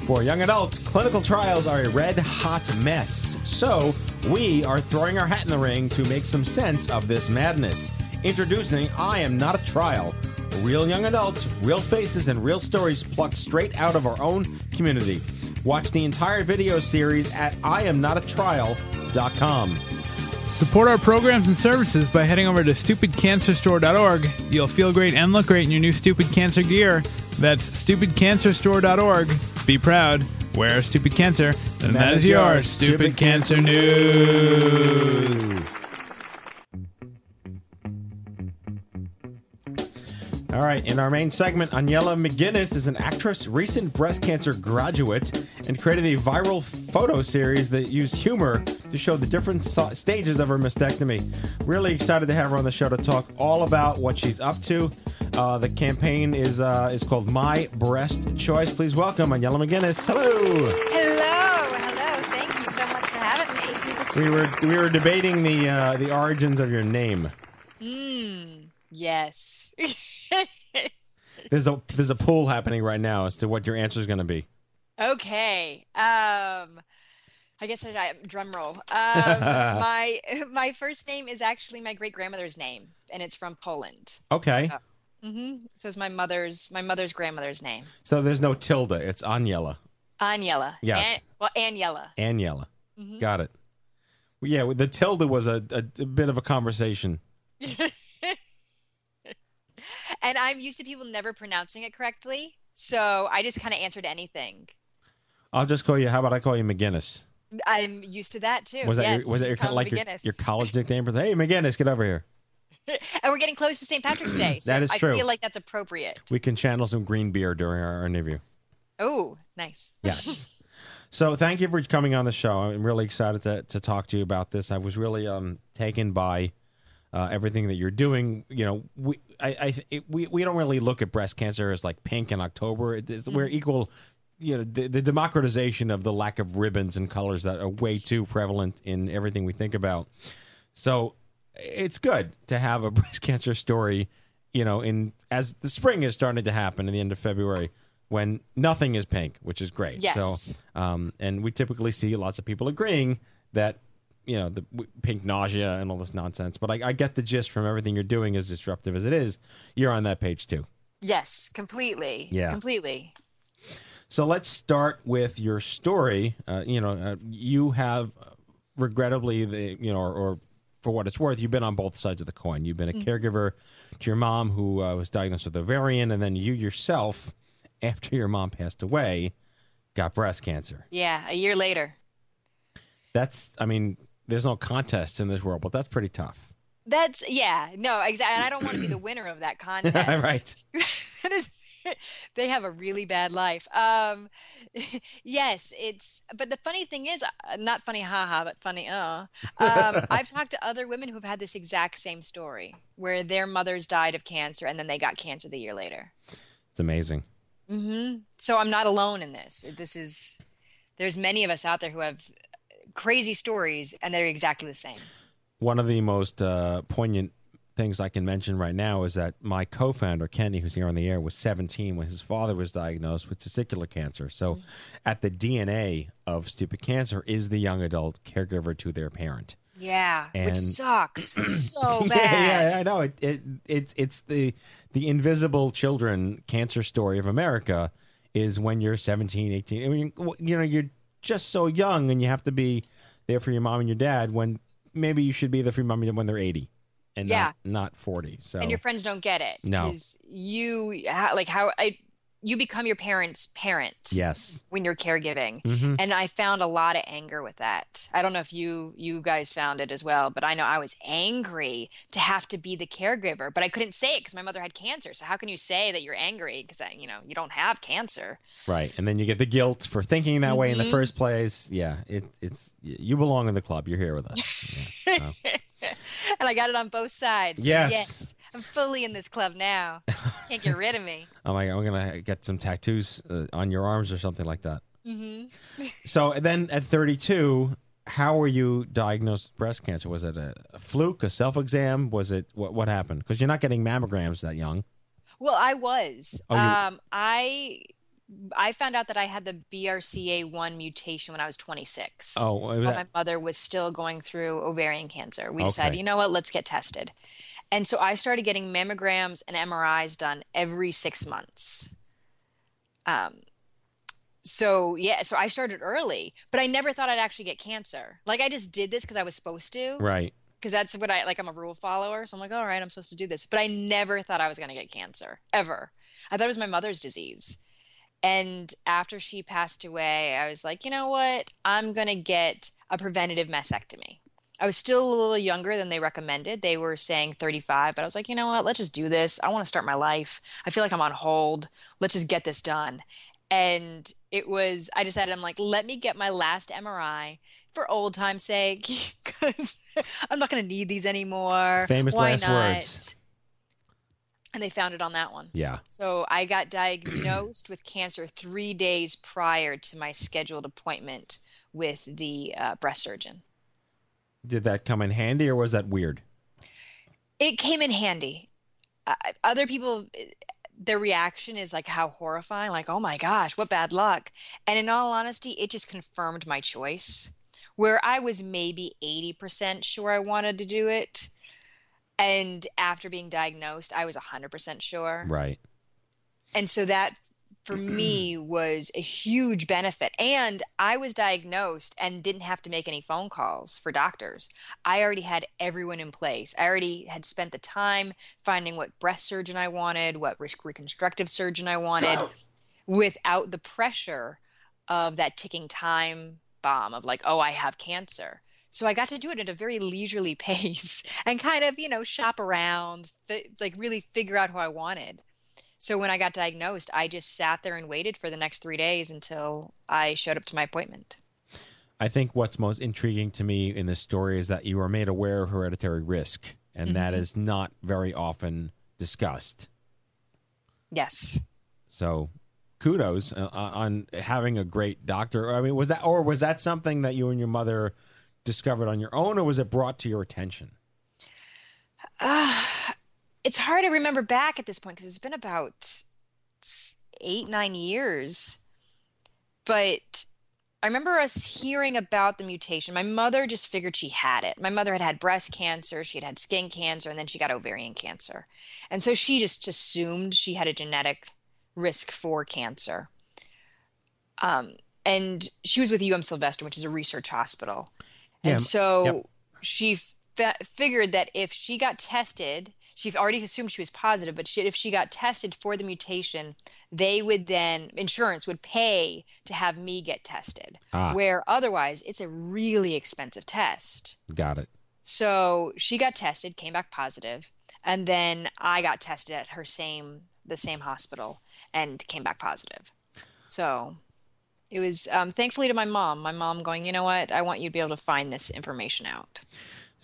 For young adults, clinical trials are a red hot mess. So, we are throwing our hat in the ring to make some sense of this madness. Introducing I Am Not a Trial. Real young adults, real faces, and real stories plucked straight out of our own community. Watch the entire video series at IamNotATrial.com. Support our programs and services by heading over to stupidcancerstore.org. You'll feel great and look great in your new Stupid Cancer gear. That's stupidcancerstore.org. Be proud. Wear Stupid Cancer. And, that is your Stupid Cancer News. All right, in our main segment, Aniela McGuinness is an actress, recent breast cancer graduate, and created a viral photo series that used humor to show the different so- stages of her mastectomy. Really excited to have her on the show to talk all about what she's up to. Uh, the campaign is uh, is called My Breast Choice. Please welcome Aniela McGuinness. Hello. Hello, hello. Thank you so much for having me. We were we were debating the uh, the origins of your name. Mm, yes. There's a there's a poll happening right now as to what your answer is going to be. Okay. Um, I guess I, I drum roll. Um, my my first name is actually my great grandmother's name, and it's from Poland. Okay. So, hmm so it's my mother's my mother's grandmother's name, So there's no tilde. It's Aniela. Aniela. Yes. An, well, Aniela. Aniela. Mhm. Got it. Well, Yeah, the tilde was a, a, a bit of a conversation. And I'm used to people never pronouncing it correctly, so I just kind of answered anything. I'll just call you. How about I call you McGuinness? I'm used to that too. Was that yes, your, was that your like your, your college nickname? Hey, McGuinness, get over here. and we're getting close to St. Patrick's Day, so That is I true. feel like that's appropriate. We can channel some green beer during our interview. Oh, nice. Yes. so thank you for coming on the show. I'm really excited to, to talk to you about this. I was really um, taken by uh, everything that you're doing. You know, we I, I it, we we don't really look at breast cancer as like pink in October. It is, We're equal. You know, the, the democratization of the lack of ribbons and colors that are way too prevalent in everything we think about. So it's good to have a breast cancer story. You know, in as the spring is starting to happen in the end of February when nothing is pink, which is great. Yes. So, um, and we typically see lots of people agreeing that you know the pink nausea and all this nonsense. But I, I get the gist from everything you're doing, as disruptive as it is. You're on that page too. Yes, completely. Yeah. Completely. So let's start with your story. Uh, you know, uh, you have uh, regrettably the you know, or, or for what it's worth, you've been on both sides of the coin. You've been a Mhm. caregiver to your mom who uh, was diagnosed with ovarian, and then you yourself, after your mom passed away, got breast cancer. Yeah, a year later. That's, I mean, there's no contest in this world, but that's pretty tough. That's yeah, no, exactly. And I don't want to be the winner of that contest. right. That is- they have a really bad life. Um, yes, it's. But the funny thing is, uh, not funny, haha, but funny. Uh, um, I've talked to other women who've had this exact same story, where their mothers died of cancer and then they got cancer the year later. It's amazing. hmm So I'm not alone in this. This is. There's many of us out there who have crazy stories, and they're exactly the same. One of the most uh, poignant things I can mention right now is that my co-founder Kenny, who's here on the air, was 17 when his father was diagnosed with testicular cancer. So, at the DNA of stupid cancer is the young adult caregiver to their parent. Yeah, And- which sucks so yeah, bad. yeah, I know it, it. It's it's the the invisible children cancer story of America is when you're 17, 18. I mean, you know, you're just so young, and you have to be there for your mom and your dad when maybe you should be there for your mom and dad when they're 80 and Yeah. not not 40. So and your friends don't get it No. you like how I you become your parents' parent yes, when you're caregiving, Mhm. and I found a lot of anger with that. I don't know if you you guys found it as well, but I know I was angry to have to be the caregiver, but I couldn't say it because my mother had cancer. So how can you say that you're angry because you know you don't have cancer? right. And then you get the guilt for thinking that way in the Mhm. first place. Yeah, it, it's you belong in the club. You're here with us. Yeah, and I got it on both sides. Yes. yes, I'm fully in this club now. Can't get rid of me. I'm like, I'm gonna get some tattoos uh, on your arms or something like that. hmm So then at 32, how were you diagnosed with breast cancer? Was it a, a fluke, a self exam? Was it what, what happened? Because you're not getting mammograms that young. Well, I was. Oh, um, I I found out that I had the BRCA1 mutation when I was 26. Oh, that- my mother was still going through ovarian cancer. We decided, you know what, let's get tested. And so I started getting mammograms and MRIs done every six months. Um, so yeah, so I started early, but I never thought I'd actually get cancer. Like I just did this because I was supposed to Right. because that's what I like. I'm a rule follower, so I'm like, all right, I'm supposed to do this. But I never thought I was going to get cancer ever. I thought it was my mother's disease. And after she passed away, I was like, you know what? I'm going to get a preventative mastectomy. I was still a little younger than they recommended. They were saying 35, but I was like, you know what? Let's just do this. I want to start my life. I feel like I'm on hold. Let's just get this done. And it was, I decided, I'm like, let me get my last MRI for old time's sake, because I'm not going to need these anymore. Famous Why last not? words. And they found it on that one. Yeah. So I got diagnosed with cancer three days prior to my scheduled appointment with the uh, breast surgeon. Did that come in handy or was that weird? It came in handy. Uh, other people, their reaction is like how horrifying, like, oh my gosh, what bad luck. And in all honesty, it just confirmed my choice. Where I was maybe 80% sure I wanted to do it. And after being diagnosed, I was 100% sure. Right. And so that for me was a huge benefit. And I was diagnosed and didn't have to make any phone calls for doctors. I already had everyone in place. I already had spent the time finding what breast surgeon I wanted, what reconstructive surgeon I wanted, without the pressure of that ticking time bomb of like, oh, I have cancer. So I got to do it at a very leisurely pace and kind of, you know, shop around, fi- like really figure out who I wanted. So when I got diagnosed, I just sat there and waited for the next three days until I showed up to my appointment. I think what's most intriguing to me in this story is that you are made aware of hereditary risk, and that Mhm. is not very often discussed. Yes. So, kudos uh, on having a great doctor. I mean, was that or was that something that you and your mother discovered on your own, or was it brought to your attention? Uh, it's hard to remember back at this point because it's been about eight, nine years. But I remember us hearing about the mutation. My mother just figured she had it. My mother had had breast cancer, she had had skin cancer, and then she got ovarian cancer. And so she just assumed she had a genetic risk for cancer. Um, and she was with UM Sylvester, which is a research hospital. And m- so yep. she fa- figured that if she got tested, she already assumed she was positive, but she, if she got tested for the mutation, they would then, insurance would pay to have me get tested. Ah. Where otherwise, it's a really expensive test. Got it. So she got tested, came back positive, and then I got tested at her same the same hospital and came back positive. So it was um, thankfully to my mom. My mom going, you know what? I want you to be able to find this information out.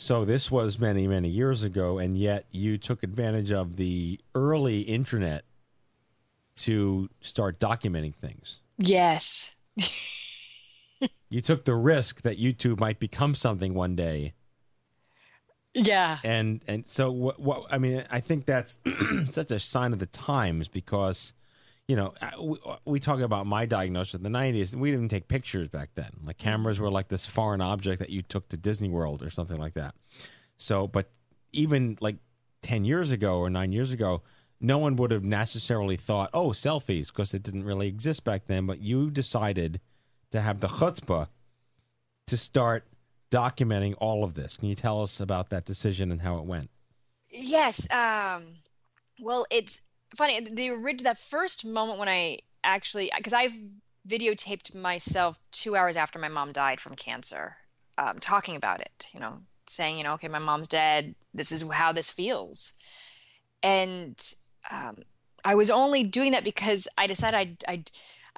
So this was many, many years ago, and yet you took advantage of the early internet to start documenting things. Yes. You took the risk that YouTube might become something one day, Yeah. and and so what? what I mean, I think that's such a sign of the times because, you know, we, we talk about my diagnosis in the '90s. We didn't even take pictures back then. Like cameras were like this foreign object that you took to Disney World or something like that. So, but even like ten years ago or nine years ago, no one would have necessarily thought, "Oh, selfies," because it didn't really exist back then. But you decided to have the chutzpah to start documenting all of this. Can you tell us about that decision and how it went? Yes. Um, well, it's funny. The original that first moment when I actually, because I've videotaped myself two hours after my mom died from cancer, um, talking about it. You know, saying, you know, okay, my mom's dead. This is how this feels, and um, I was only doing that because I decided I'd. I'd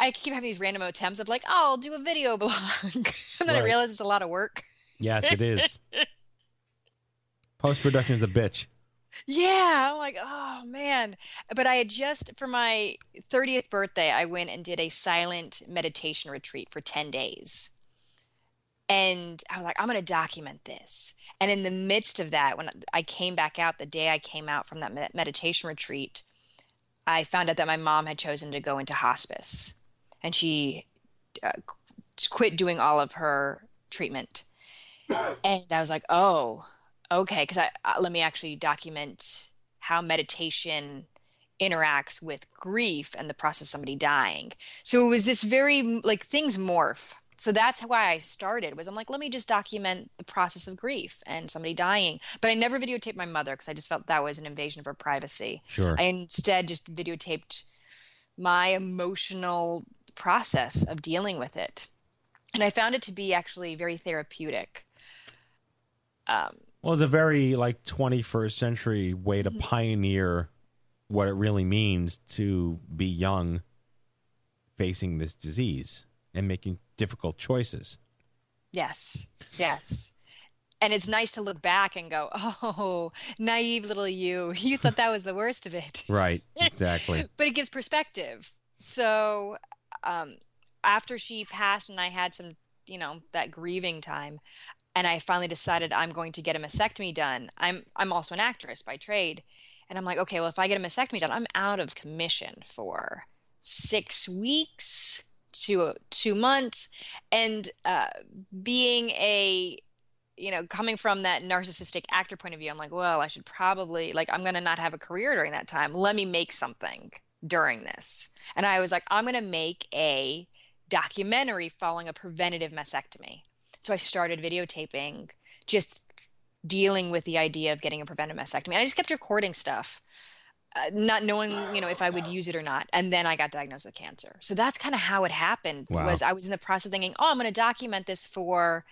I keep having these random attempts of like, oh, I'll do a video blog, and then I realize it's a lot of work. Yes, it is. Post production is a bitch. Yeah, I'm like, oh man. But I had just for my 30th birthday, I went and did a silent meditation retreat for 10 days. And I was like, I'm going to document this. And in the midst of that, when I came back out, the day I came out from that meditation retreat, I found out that my mom had chosen to go into hospice and she uh, quit doing all of her treatment. And I was like, oh, okay. Because I uh, let me actually document how meditation interacts with grief and the process of somebody dying. So it was this very like things morph. So that's why I started was I'm like, let me just document the process of grief and somebody dying. But I never videotaped my mother because I just felt that was an invasion of her privacy. Sure. I instead just videotaped my emotional process of dealing with it. And I found it to be actually very therapeutic. Um, Well, it's a very like 21st century way Mm-hmm. to pioneer what it really means to be young facing this disease and making difficult choices. Yes, yes. And it's nice to look back and go, oh, naive little you. You thought that was the worst of it. Right, exactly. but it gives perspective. So um, after she passed and I had some, you know, that grieving time, and I finally decided I'm going to get a mastectomy done. I'm I'm also an actress by trade, And I'm like, okay, well, if I get a mastectomy done, I'm out of commission for six weeks to two months. And uh, being a, you know, coming from that narcissistic actor point of view, I'm like, well, I should probably, like, I'm going to not have a career during that time. Let me make something during this. And I was like, I'm going to make a documentary following a preventative mastectomy. So I started videotaping just dealing with the idea of getting a preventive mastectomy. I just kept recording stuff, uh, not knowing, you know, if I would use it or not. And then I got diagnosed with cancer. So that's kind of how it happened. Wow. Was I was in the process of thinking, oh, I'm going to document this for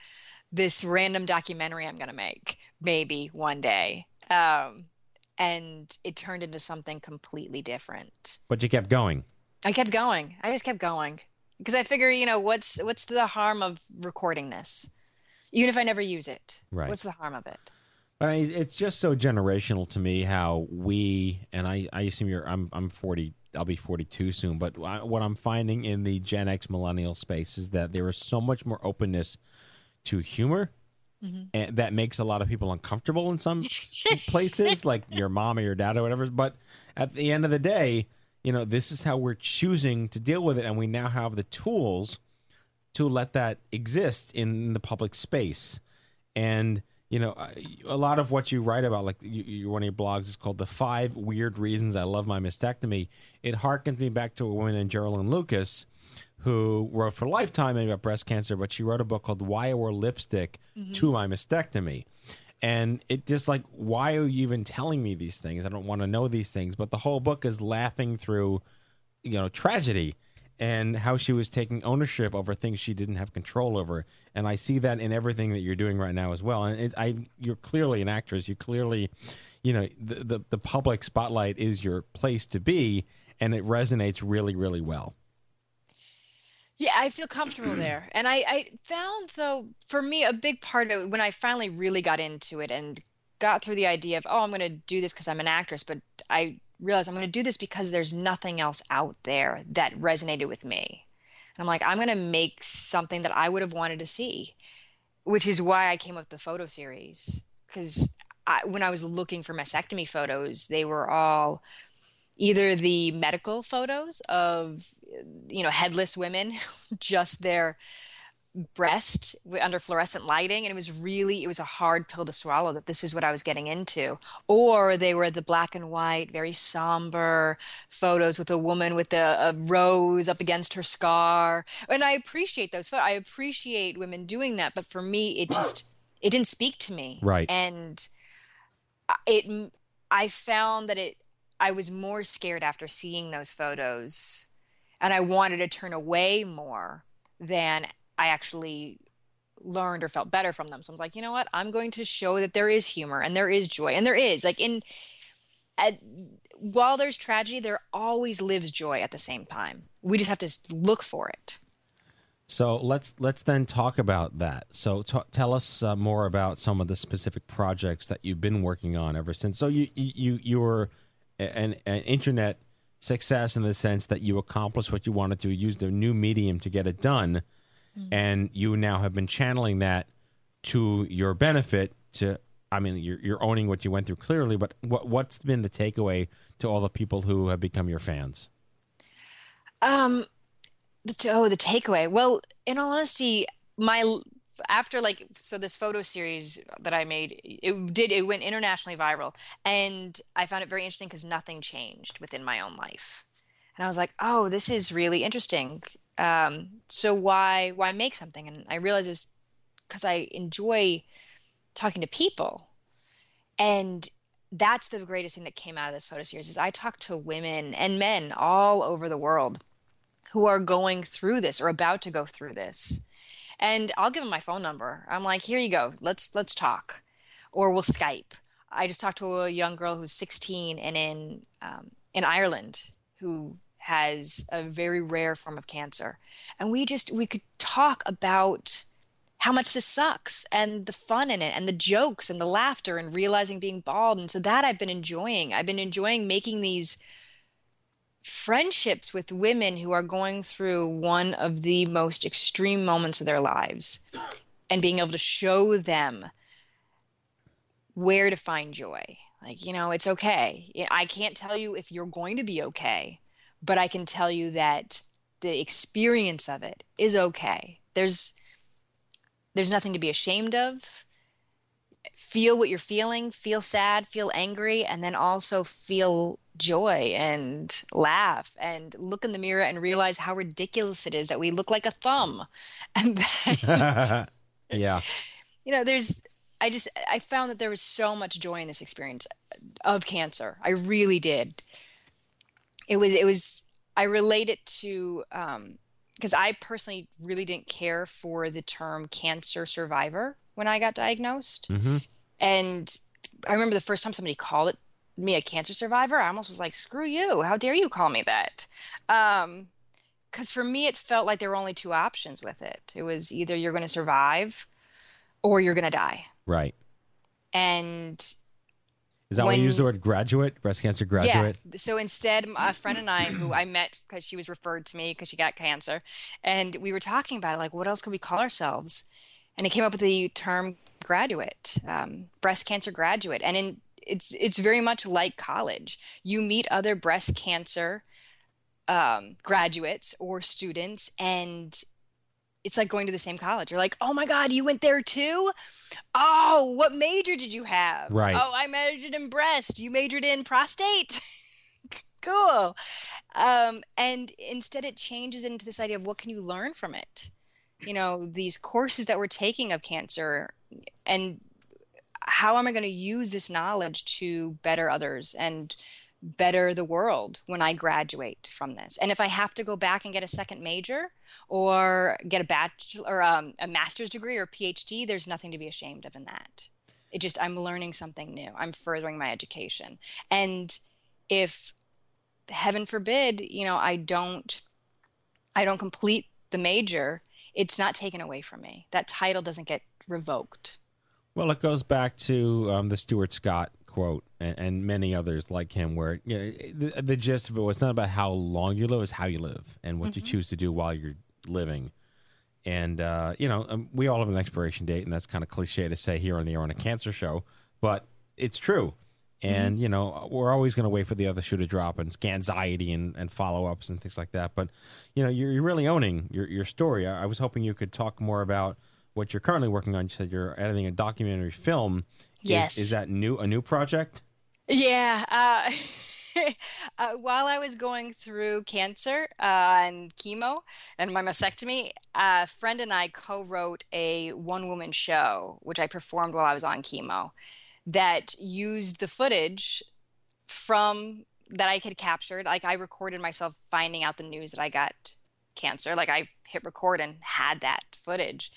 this random documentary I'm going to make maybe one day. Um, and it turned into something completely different. But you kept going. I kept going. I just kept going because I figure, you know, what's what's the harm of recording this, even if I never use it? Right. What's the harm of it? But I, it's just so generational to me how we and I. I assume you're. I'm. I'm 40. I'll be 42 soon. But I, what I'm finding in the Gen X millennial space is that there is so much more openness to humor. Mm-hmm. And that makes a lot of people uncomfortable in some places, like your mom or your dad or whatever. But at the end of the day, you know, this is how we're choosing to deal with it, and we now have the tools to let that exist in the public space. And you know, a lot of what you write about, like you, you, one of your blogs, is called "The Five Weird Reasons I Love My Mastectomy." It harkens me back to a woman named Geralyn Lucas, who wrote for Lifetime about breast cancer, but she wrote a book called "Why I Wore Lipstick mm-hmm. to My Mastectomy." And it just like, why are you even telling me these things? I don't want to know these things. But the whole book is laughing through, you know, tragedy and how she was taking ownership over things she didn't have control over. And I see that in everything that you're doing right now as well. And it, I, you're clearly an actress. You clearly, you know, the, the the public spotlight is your place to be, and it resonates really, really well. Yeah, I feel comfortable there. And I, I found, though, for me, a big part of it when I finally really got into it and got through the idea of, oh, I'm going to do this because I'm an actress, but I realized I'm going to do this because there's nothing else out there that resonated with me. And I'm like, I'm going to make something that I would have wanted to see, which is why I came up with the photo series. Because I, when I was looking for mastectomy photos, they were all either the medical photos of you know headless women just their breast under fluorescent lighting and it was really it was a hard pill to swallow that this is what I was getting into. Or they were the black and white very somber photos with a woman with a, a rose up against her scar. And I appreciate those photos I appreciate women doing that but for me it just it didn't speak to me. Right. and uh, it I found that it I was more scared after seeing those photos and I wanted to turn away more than I actually learned or felt better from them. So I was like, you know what? I'm going to show that there is humor and there is joy and there is like in at, while there's tragedy, there always lives joy at the same time. We just have to look for it. So let's let's then talk about that. So t- tell us uh, more about some of the specific projects that you've been working on ever since. So you you you were an, an internet success in the sense that you accomplished what you wanted to, used a new medium to get it done, and you now have been channeling that to your benefit. To I mean, you're you're owning what you went through clearly, but what what's been the takeaway to all the people who have become your fans? Um, the, oh, the takeaway. Well, in all honesty, my after like so this photo series that I made, it did it went internationally viral, and I found it very interesting because nothing changed within my own life, and I was like, oh, this is really interesting. Um, so why why make something? And I realized it's because I enjoy talking to people, and that's the greatest thing that came out of this photo series is I talked to women and men all over the world who are going through this or about to go through this and i'll give them my phone number. I'm like here you go. Let's let's talk. Or we'll skype. I just talked to a young girl who's 16 and in um, in ireland who has a very rare form of cancer. And we just we could talk about how much this sucks and the fun in it and the jokes and the laughter and realizing being bald. And so that i've been enjoying. I've been enjoying making these friendships with women who are going through one of the most extreme moments of their lives and being able to show them where to find joy Like, you know, it's okay. I can't tell you if you're going to be okay, but I can tell you that the experience of it is okay. There's there's nothing to be ashamed of. Feel what you're feeling, feel sad, feel angry, and then also feel joy and laugh and look in the mirror and realize how ridiculous it is that we look like a thumb. And that yeah. you know there's i just i found that there was so much joy in this experience of cancer i really did it was it was i relate it to um because i personally really didn't care for the term cancer survivor when i got diagnosed Mm-hmm. and i remember the first time somebody called it me a cancer survivor i almost was like screw you. How dare you call me that? Um because for me it felt like there were only two options with it. It was either you're going to survive or you're going to die. Right. and Is that why you use the word graduate? Breast cancer graduate? yeah so instead a friend and i who i met because she was referred to me because she got cancer and we were talking about it like what else could we call ourselves? And it came up with the term graduate um, breast cancer graduate. And in it's it's very much like college you meet other breast cancer um, graduates or students and it's like going to the same college. You're like, oh my God, you went there too? Oh, what major did you have? Right. Oh, I majored in breast. You majored in prostate. cool. Um, and instead, it changes into this idea of what can you learn from it? You know, these courses that we're taking of cancer and how am I going to use this knowledge to better others and better the world when I graduate from this? And if I have to go back and get a second major or get a bachelor or um, a master's degree or PhD, there's nothing to be ashamed of in that. It just, I'm learning something new. I'm furthering my education. And if heaven forbid, you know, I don't, I don't complete the major, it's not taken away from me. That title doesn't get revoked. Well, it goes back to um, the Stuart Scott quote and, and many others like him, where you know, the, the gist of it was not about how long you live, it's how you live and what you choose to do while you're living. And, uh, you know, um, we all have an expiration date, and that's kind of cliche to say here on the air on a cancer show, but it's true. And, you know, we're always going to wait for the other shoe to drop and anxiety and, and follow ups and things like that. But, you know, you're, you're really owning your, your story. I, I was hoping you could talk more about what you're currently working on. You said you're editing a documentary film. Is- Yes. Is, that new a new project? Yeah. Uh, uh, while I was going through cancer uh, and chemo and my mastectomy, a friend and I co wrote a one woman show, which I performed while I was on chemo, that used the footage from that I had captured. Like I recorded myself finding out the news that I got cancer. Like I hit record and had that footage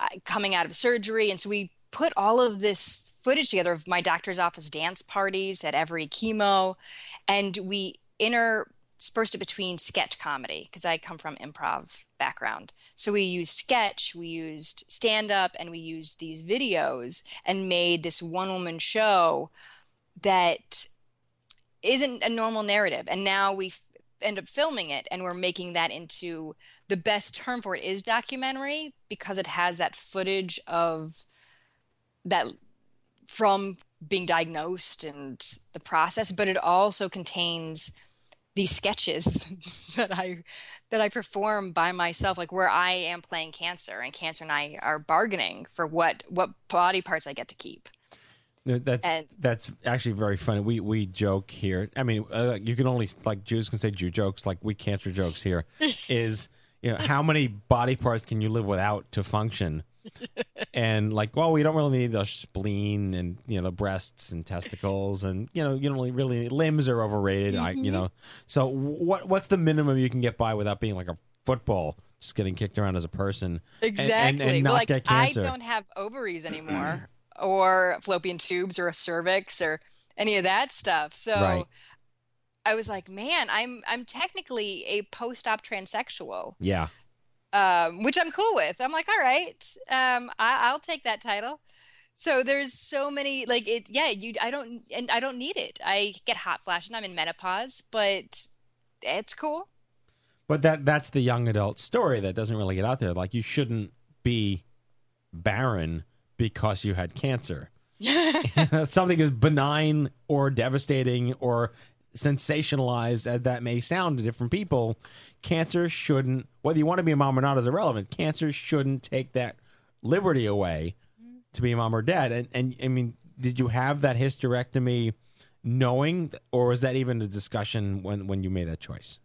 uh, coming out of surgery. And so we put all of this footage together of my doctor's office dance parties at every chemo. And we interspersed it between sketch comedy because I come from improv background. So we used sketch, we used stand up, and we used these videos and made this one woman show that isn't a normal narrative. And now we end up filming it and we're making that into the best term for it is documentary because it has that footage of that from being diagnosed and the process, but it also contains these sketches that I that I perform by myself, like where I am playing cancer and cancer and I are bargaining for what what body parts I get to keep. That's And- that's actually very funny. We we joke here. I mean, uh, you can only like Jews can say Jew jokes, like we cancer jokes here. is you know how many body parts can you live without to function? and like, well, we don't really need the spleen and you know the breasts and testicles and you know you don't really, really limbs are overrated. I you know so what what's the minimum you can get by without being like a football, just getting kicked around as a person Exactly. and, and, not Well, like get I don't have ovaries anymore, or fallopian tubes, or a cervix, or any of that stuff. So Right. I was like, man, I'm I'm technically a post-op transsexual, yeah. um, which I'm cool with. I'm like, all right, um, I, I'll take that title. So there's so many like it. Yeah, you. I don't and I don't need it. I get hot flash and I'm in menopause, but it's cool. But that that's the young adult story that doesn't really get out there. Like you shouldn't be barren because you had cancer. something as benign or devastating or sensationalized as that may sound to different people, cancer shouldn't, whether you want to be a mom or not is irrelevant. Cancer shouldn't take that liberty away to be a mom or dad. And, and I mean, did you have that hysterectomy knowing, or was that even a discussion when, when you made that choice?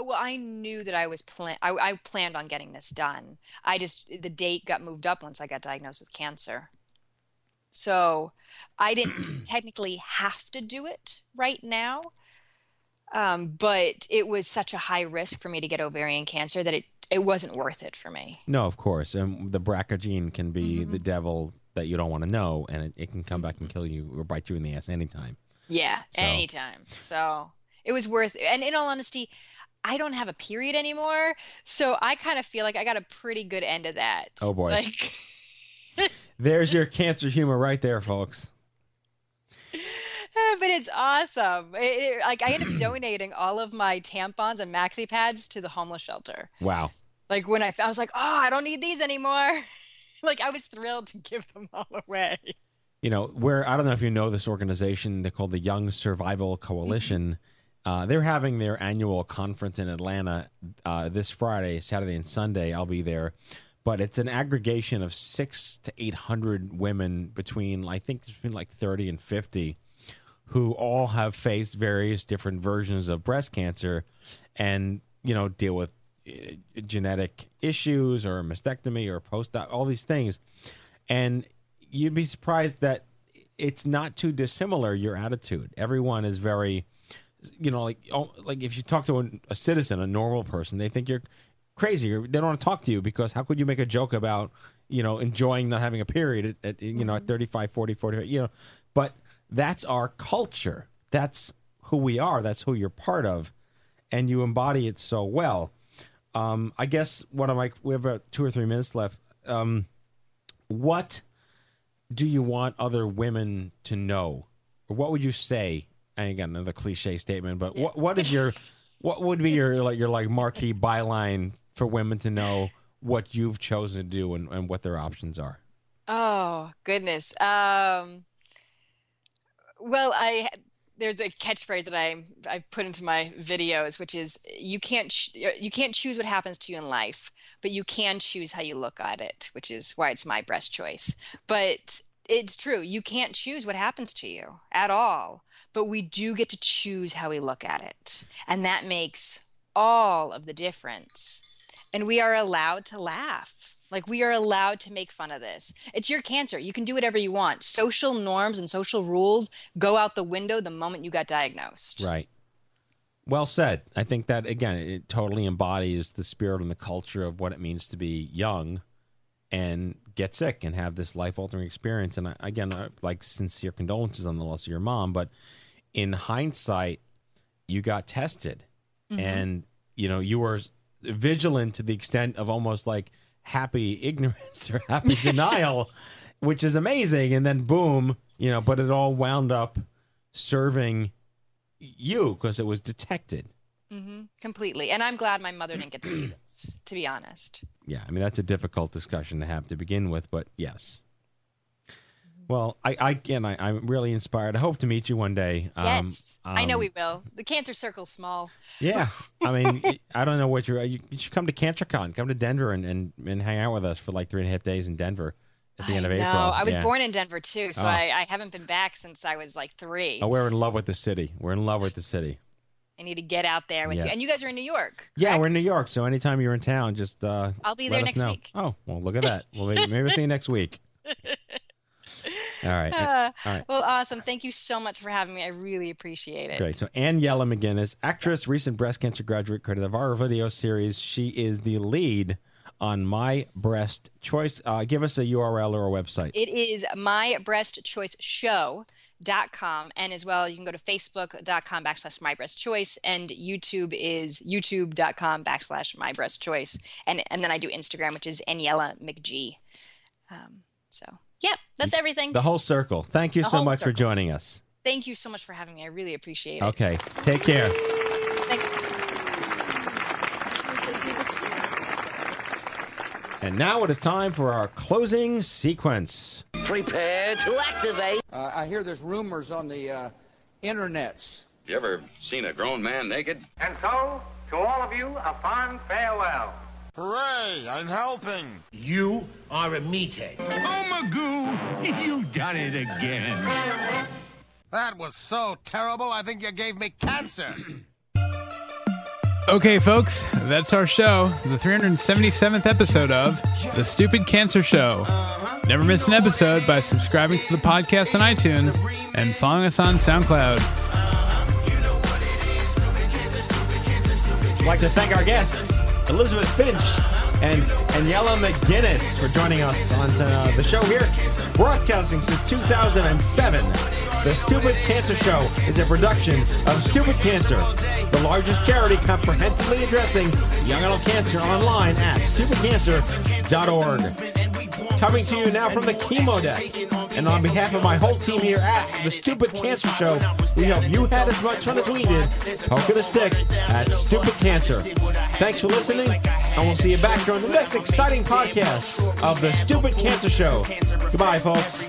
Oh, Well, I knew that I was plan. I, I planned on getting this done. I just the date got moved up once I got diagnosed with cancer. So I didn't technically have to do it right now, um, but it was such a high risk for me to get ovarian cancer that it it wasn't worth it for me. No, of course. And the BRCA gene can be the mm-hmm. devil that you don't want to know, and it, it can come back and mm-hmm. kill you or bite you in the ass anytime. Yeah, So- anytime. So it was worth. And in all honesty, I don't have a period anymore, so I kind of feel like I got a pretty good end of that. Oh, boy. Like. There's your cancer humor right there, folks. Ah, but it's awesome. It, it- like I ended up donating all of my tampons and maxi pads to the homeless shelter. Wow. Like when I, I was like, oh, I don't need these anymore. like I was thrilled to give them all away. You know, where I don't know if you know this organization, they're called the Young Survival Coalition. Mm-hmm. Uh, they're having their annual conference in Atlanta uh, this Friday, Saturday, and Sunday. I'll be there, but it's an aggregation of six to eight hundred women between I think between like thirty and fifty, who all have faced various different versions of breast cancer, and you know deal with uh, genetic issues or mastectomy or post all these things, and you'd be surprised that it's not too dissimilar your attitude. Everyone is very you know like oh, like if you talk to a, a citizen a normal person they think you're crazy or they don't want to talk to you because how could you make a joke about you know enjoying not having a period at, at you know at 35 40 45 you know but that's our culture. That's who we are. That's who you're part of. And you embody it so well. Um i guess one of my we have about two or three minutes left. Um what do you want other women to know? Or what would you say? And again, another cliche statement, but what what is your what would be your like your like marquee byline for women to know what you've chosen to do and, and what their options are? Oh goodness. Um, well, I there's a catchphrase that I I put into my videos, which is you can't ch- you can't choose what happens to you in life, but you can choose how you look at it, which is why it's my breast choice. But it's true, you can't choose what happens to you at all, but we do get to choose how we look at it, and that makes all of the difference. And we are allowed to laugh. Like we are allowed to make fun of this. It's your cancer. You can do whatever you want. Social norms and social rules go out the window the moment you got diagnosed. Right. Well said. I think that again, it totally embodies the spirit and the culture of what it means to be young and get sick and have this life altering experience. And I, again, I- like sincere condolences on the loss of your mom, but in hindsight, you got tested, Mhm. and you know you were vigilant to the extent of almost like happy ignorance or happy denial, which is amazing. And then boom, you know, but it all wound up serving you because it was detected. Hmm Completely. And I'm glad my mother didn't get to see this, to be honest. Yeah, I mean that's a difficult discussion to have to begin with, but yes. Well, I, I again, I, I'm really inspired. I hope to meet you one day. Um, yes. I know um, we will. The cancer circle's small. Yeah, I mean, I don't know what you're. You, you should come to CancerCon. Come to Denver and, and, and hang out with us for like three and a half days in Denver at the end of no, April. I was Yeah. born in Denver too, so Oh. I, I haven't been back since I was like three. Oh, we're in love with the city. We're in love with the city. I need to get out there with Yeah. you. And you guys are in New York. Yeah, we're in New York, so anytime you're in town, just uh, I'll be there next know. week. Oh, well, look at that. Well, maybe, maybe I'll see you next week. All right. Uh, All right. Well, awesome. Thank you so much for having me. I really appreciate it. Great. So Aniela McGuinness, actress, recent breast cancer graduate, creator of our video series. She is the lead on My Breast Choice. Uh, give us a URL or a website. It is mybreastchoiceshow.com. And as well, you can go to facebook.com backslash mybreastchoice. And YouTube is youtube.com backslash mybreastchoice. And, and then I do Instagram, which is Aniela McG. Um, so, yeah, that's everything. The whole circle. Thank you The so much for joining us. Thank you so much for having me. I really appreciate it. Okay. Take care. And now it is time for our closing sequence. Prepare to activate. Uh, I hear there's rumors on the uh, internets. You ever seen a grown man naked? And so, to all of you, a fond farewell. Hooray! I'm helping. You are a meathead. Oh, Magoo, you've done it again. That was so terrible, I think you gave me cancer. Okay, folks, that's our show, the 377th episode of The Stupid Cancer Show. Never miss an episode by subscribing to the podcast on iTunes and following us on SoundCloud. I'd like to thank our guests, Elisabeth Finch and Daniela McGuinness, for joining us on uh, the show here. Broadcasting since 2007, The Stupid Cancer Show is a production of Stupid Cancer, the largest charity comprehensively addressing young adult cancer online at stupidcancer.org. Coming to you now from the chemo deck. And on behalf of my whole team here at the Stupid Cancer Show, we hope you had as much fun as we did poking the stick at Stupid Cancer. Thanks for listening, and we'll see you back during the next exciting podcast of the Stupid Cancer Show. Goodbye, folks.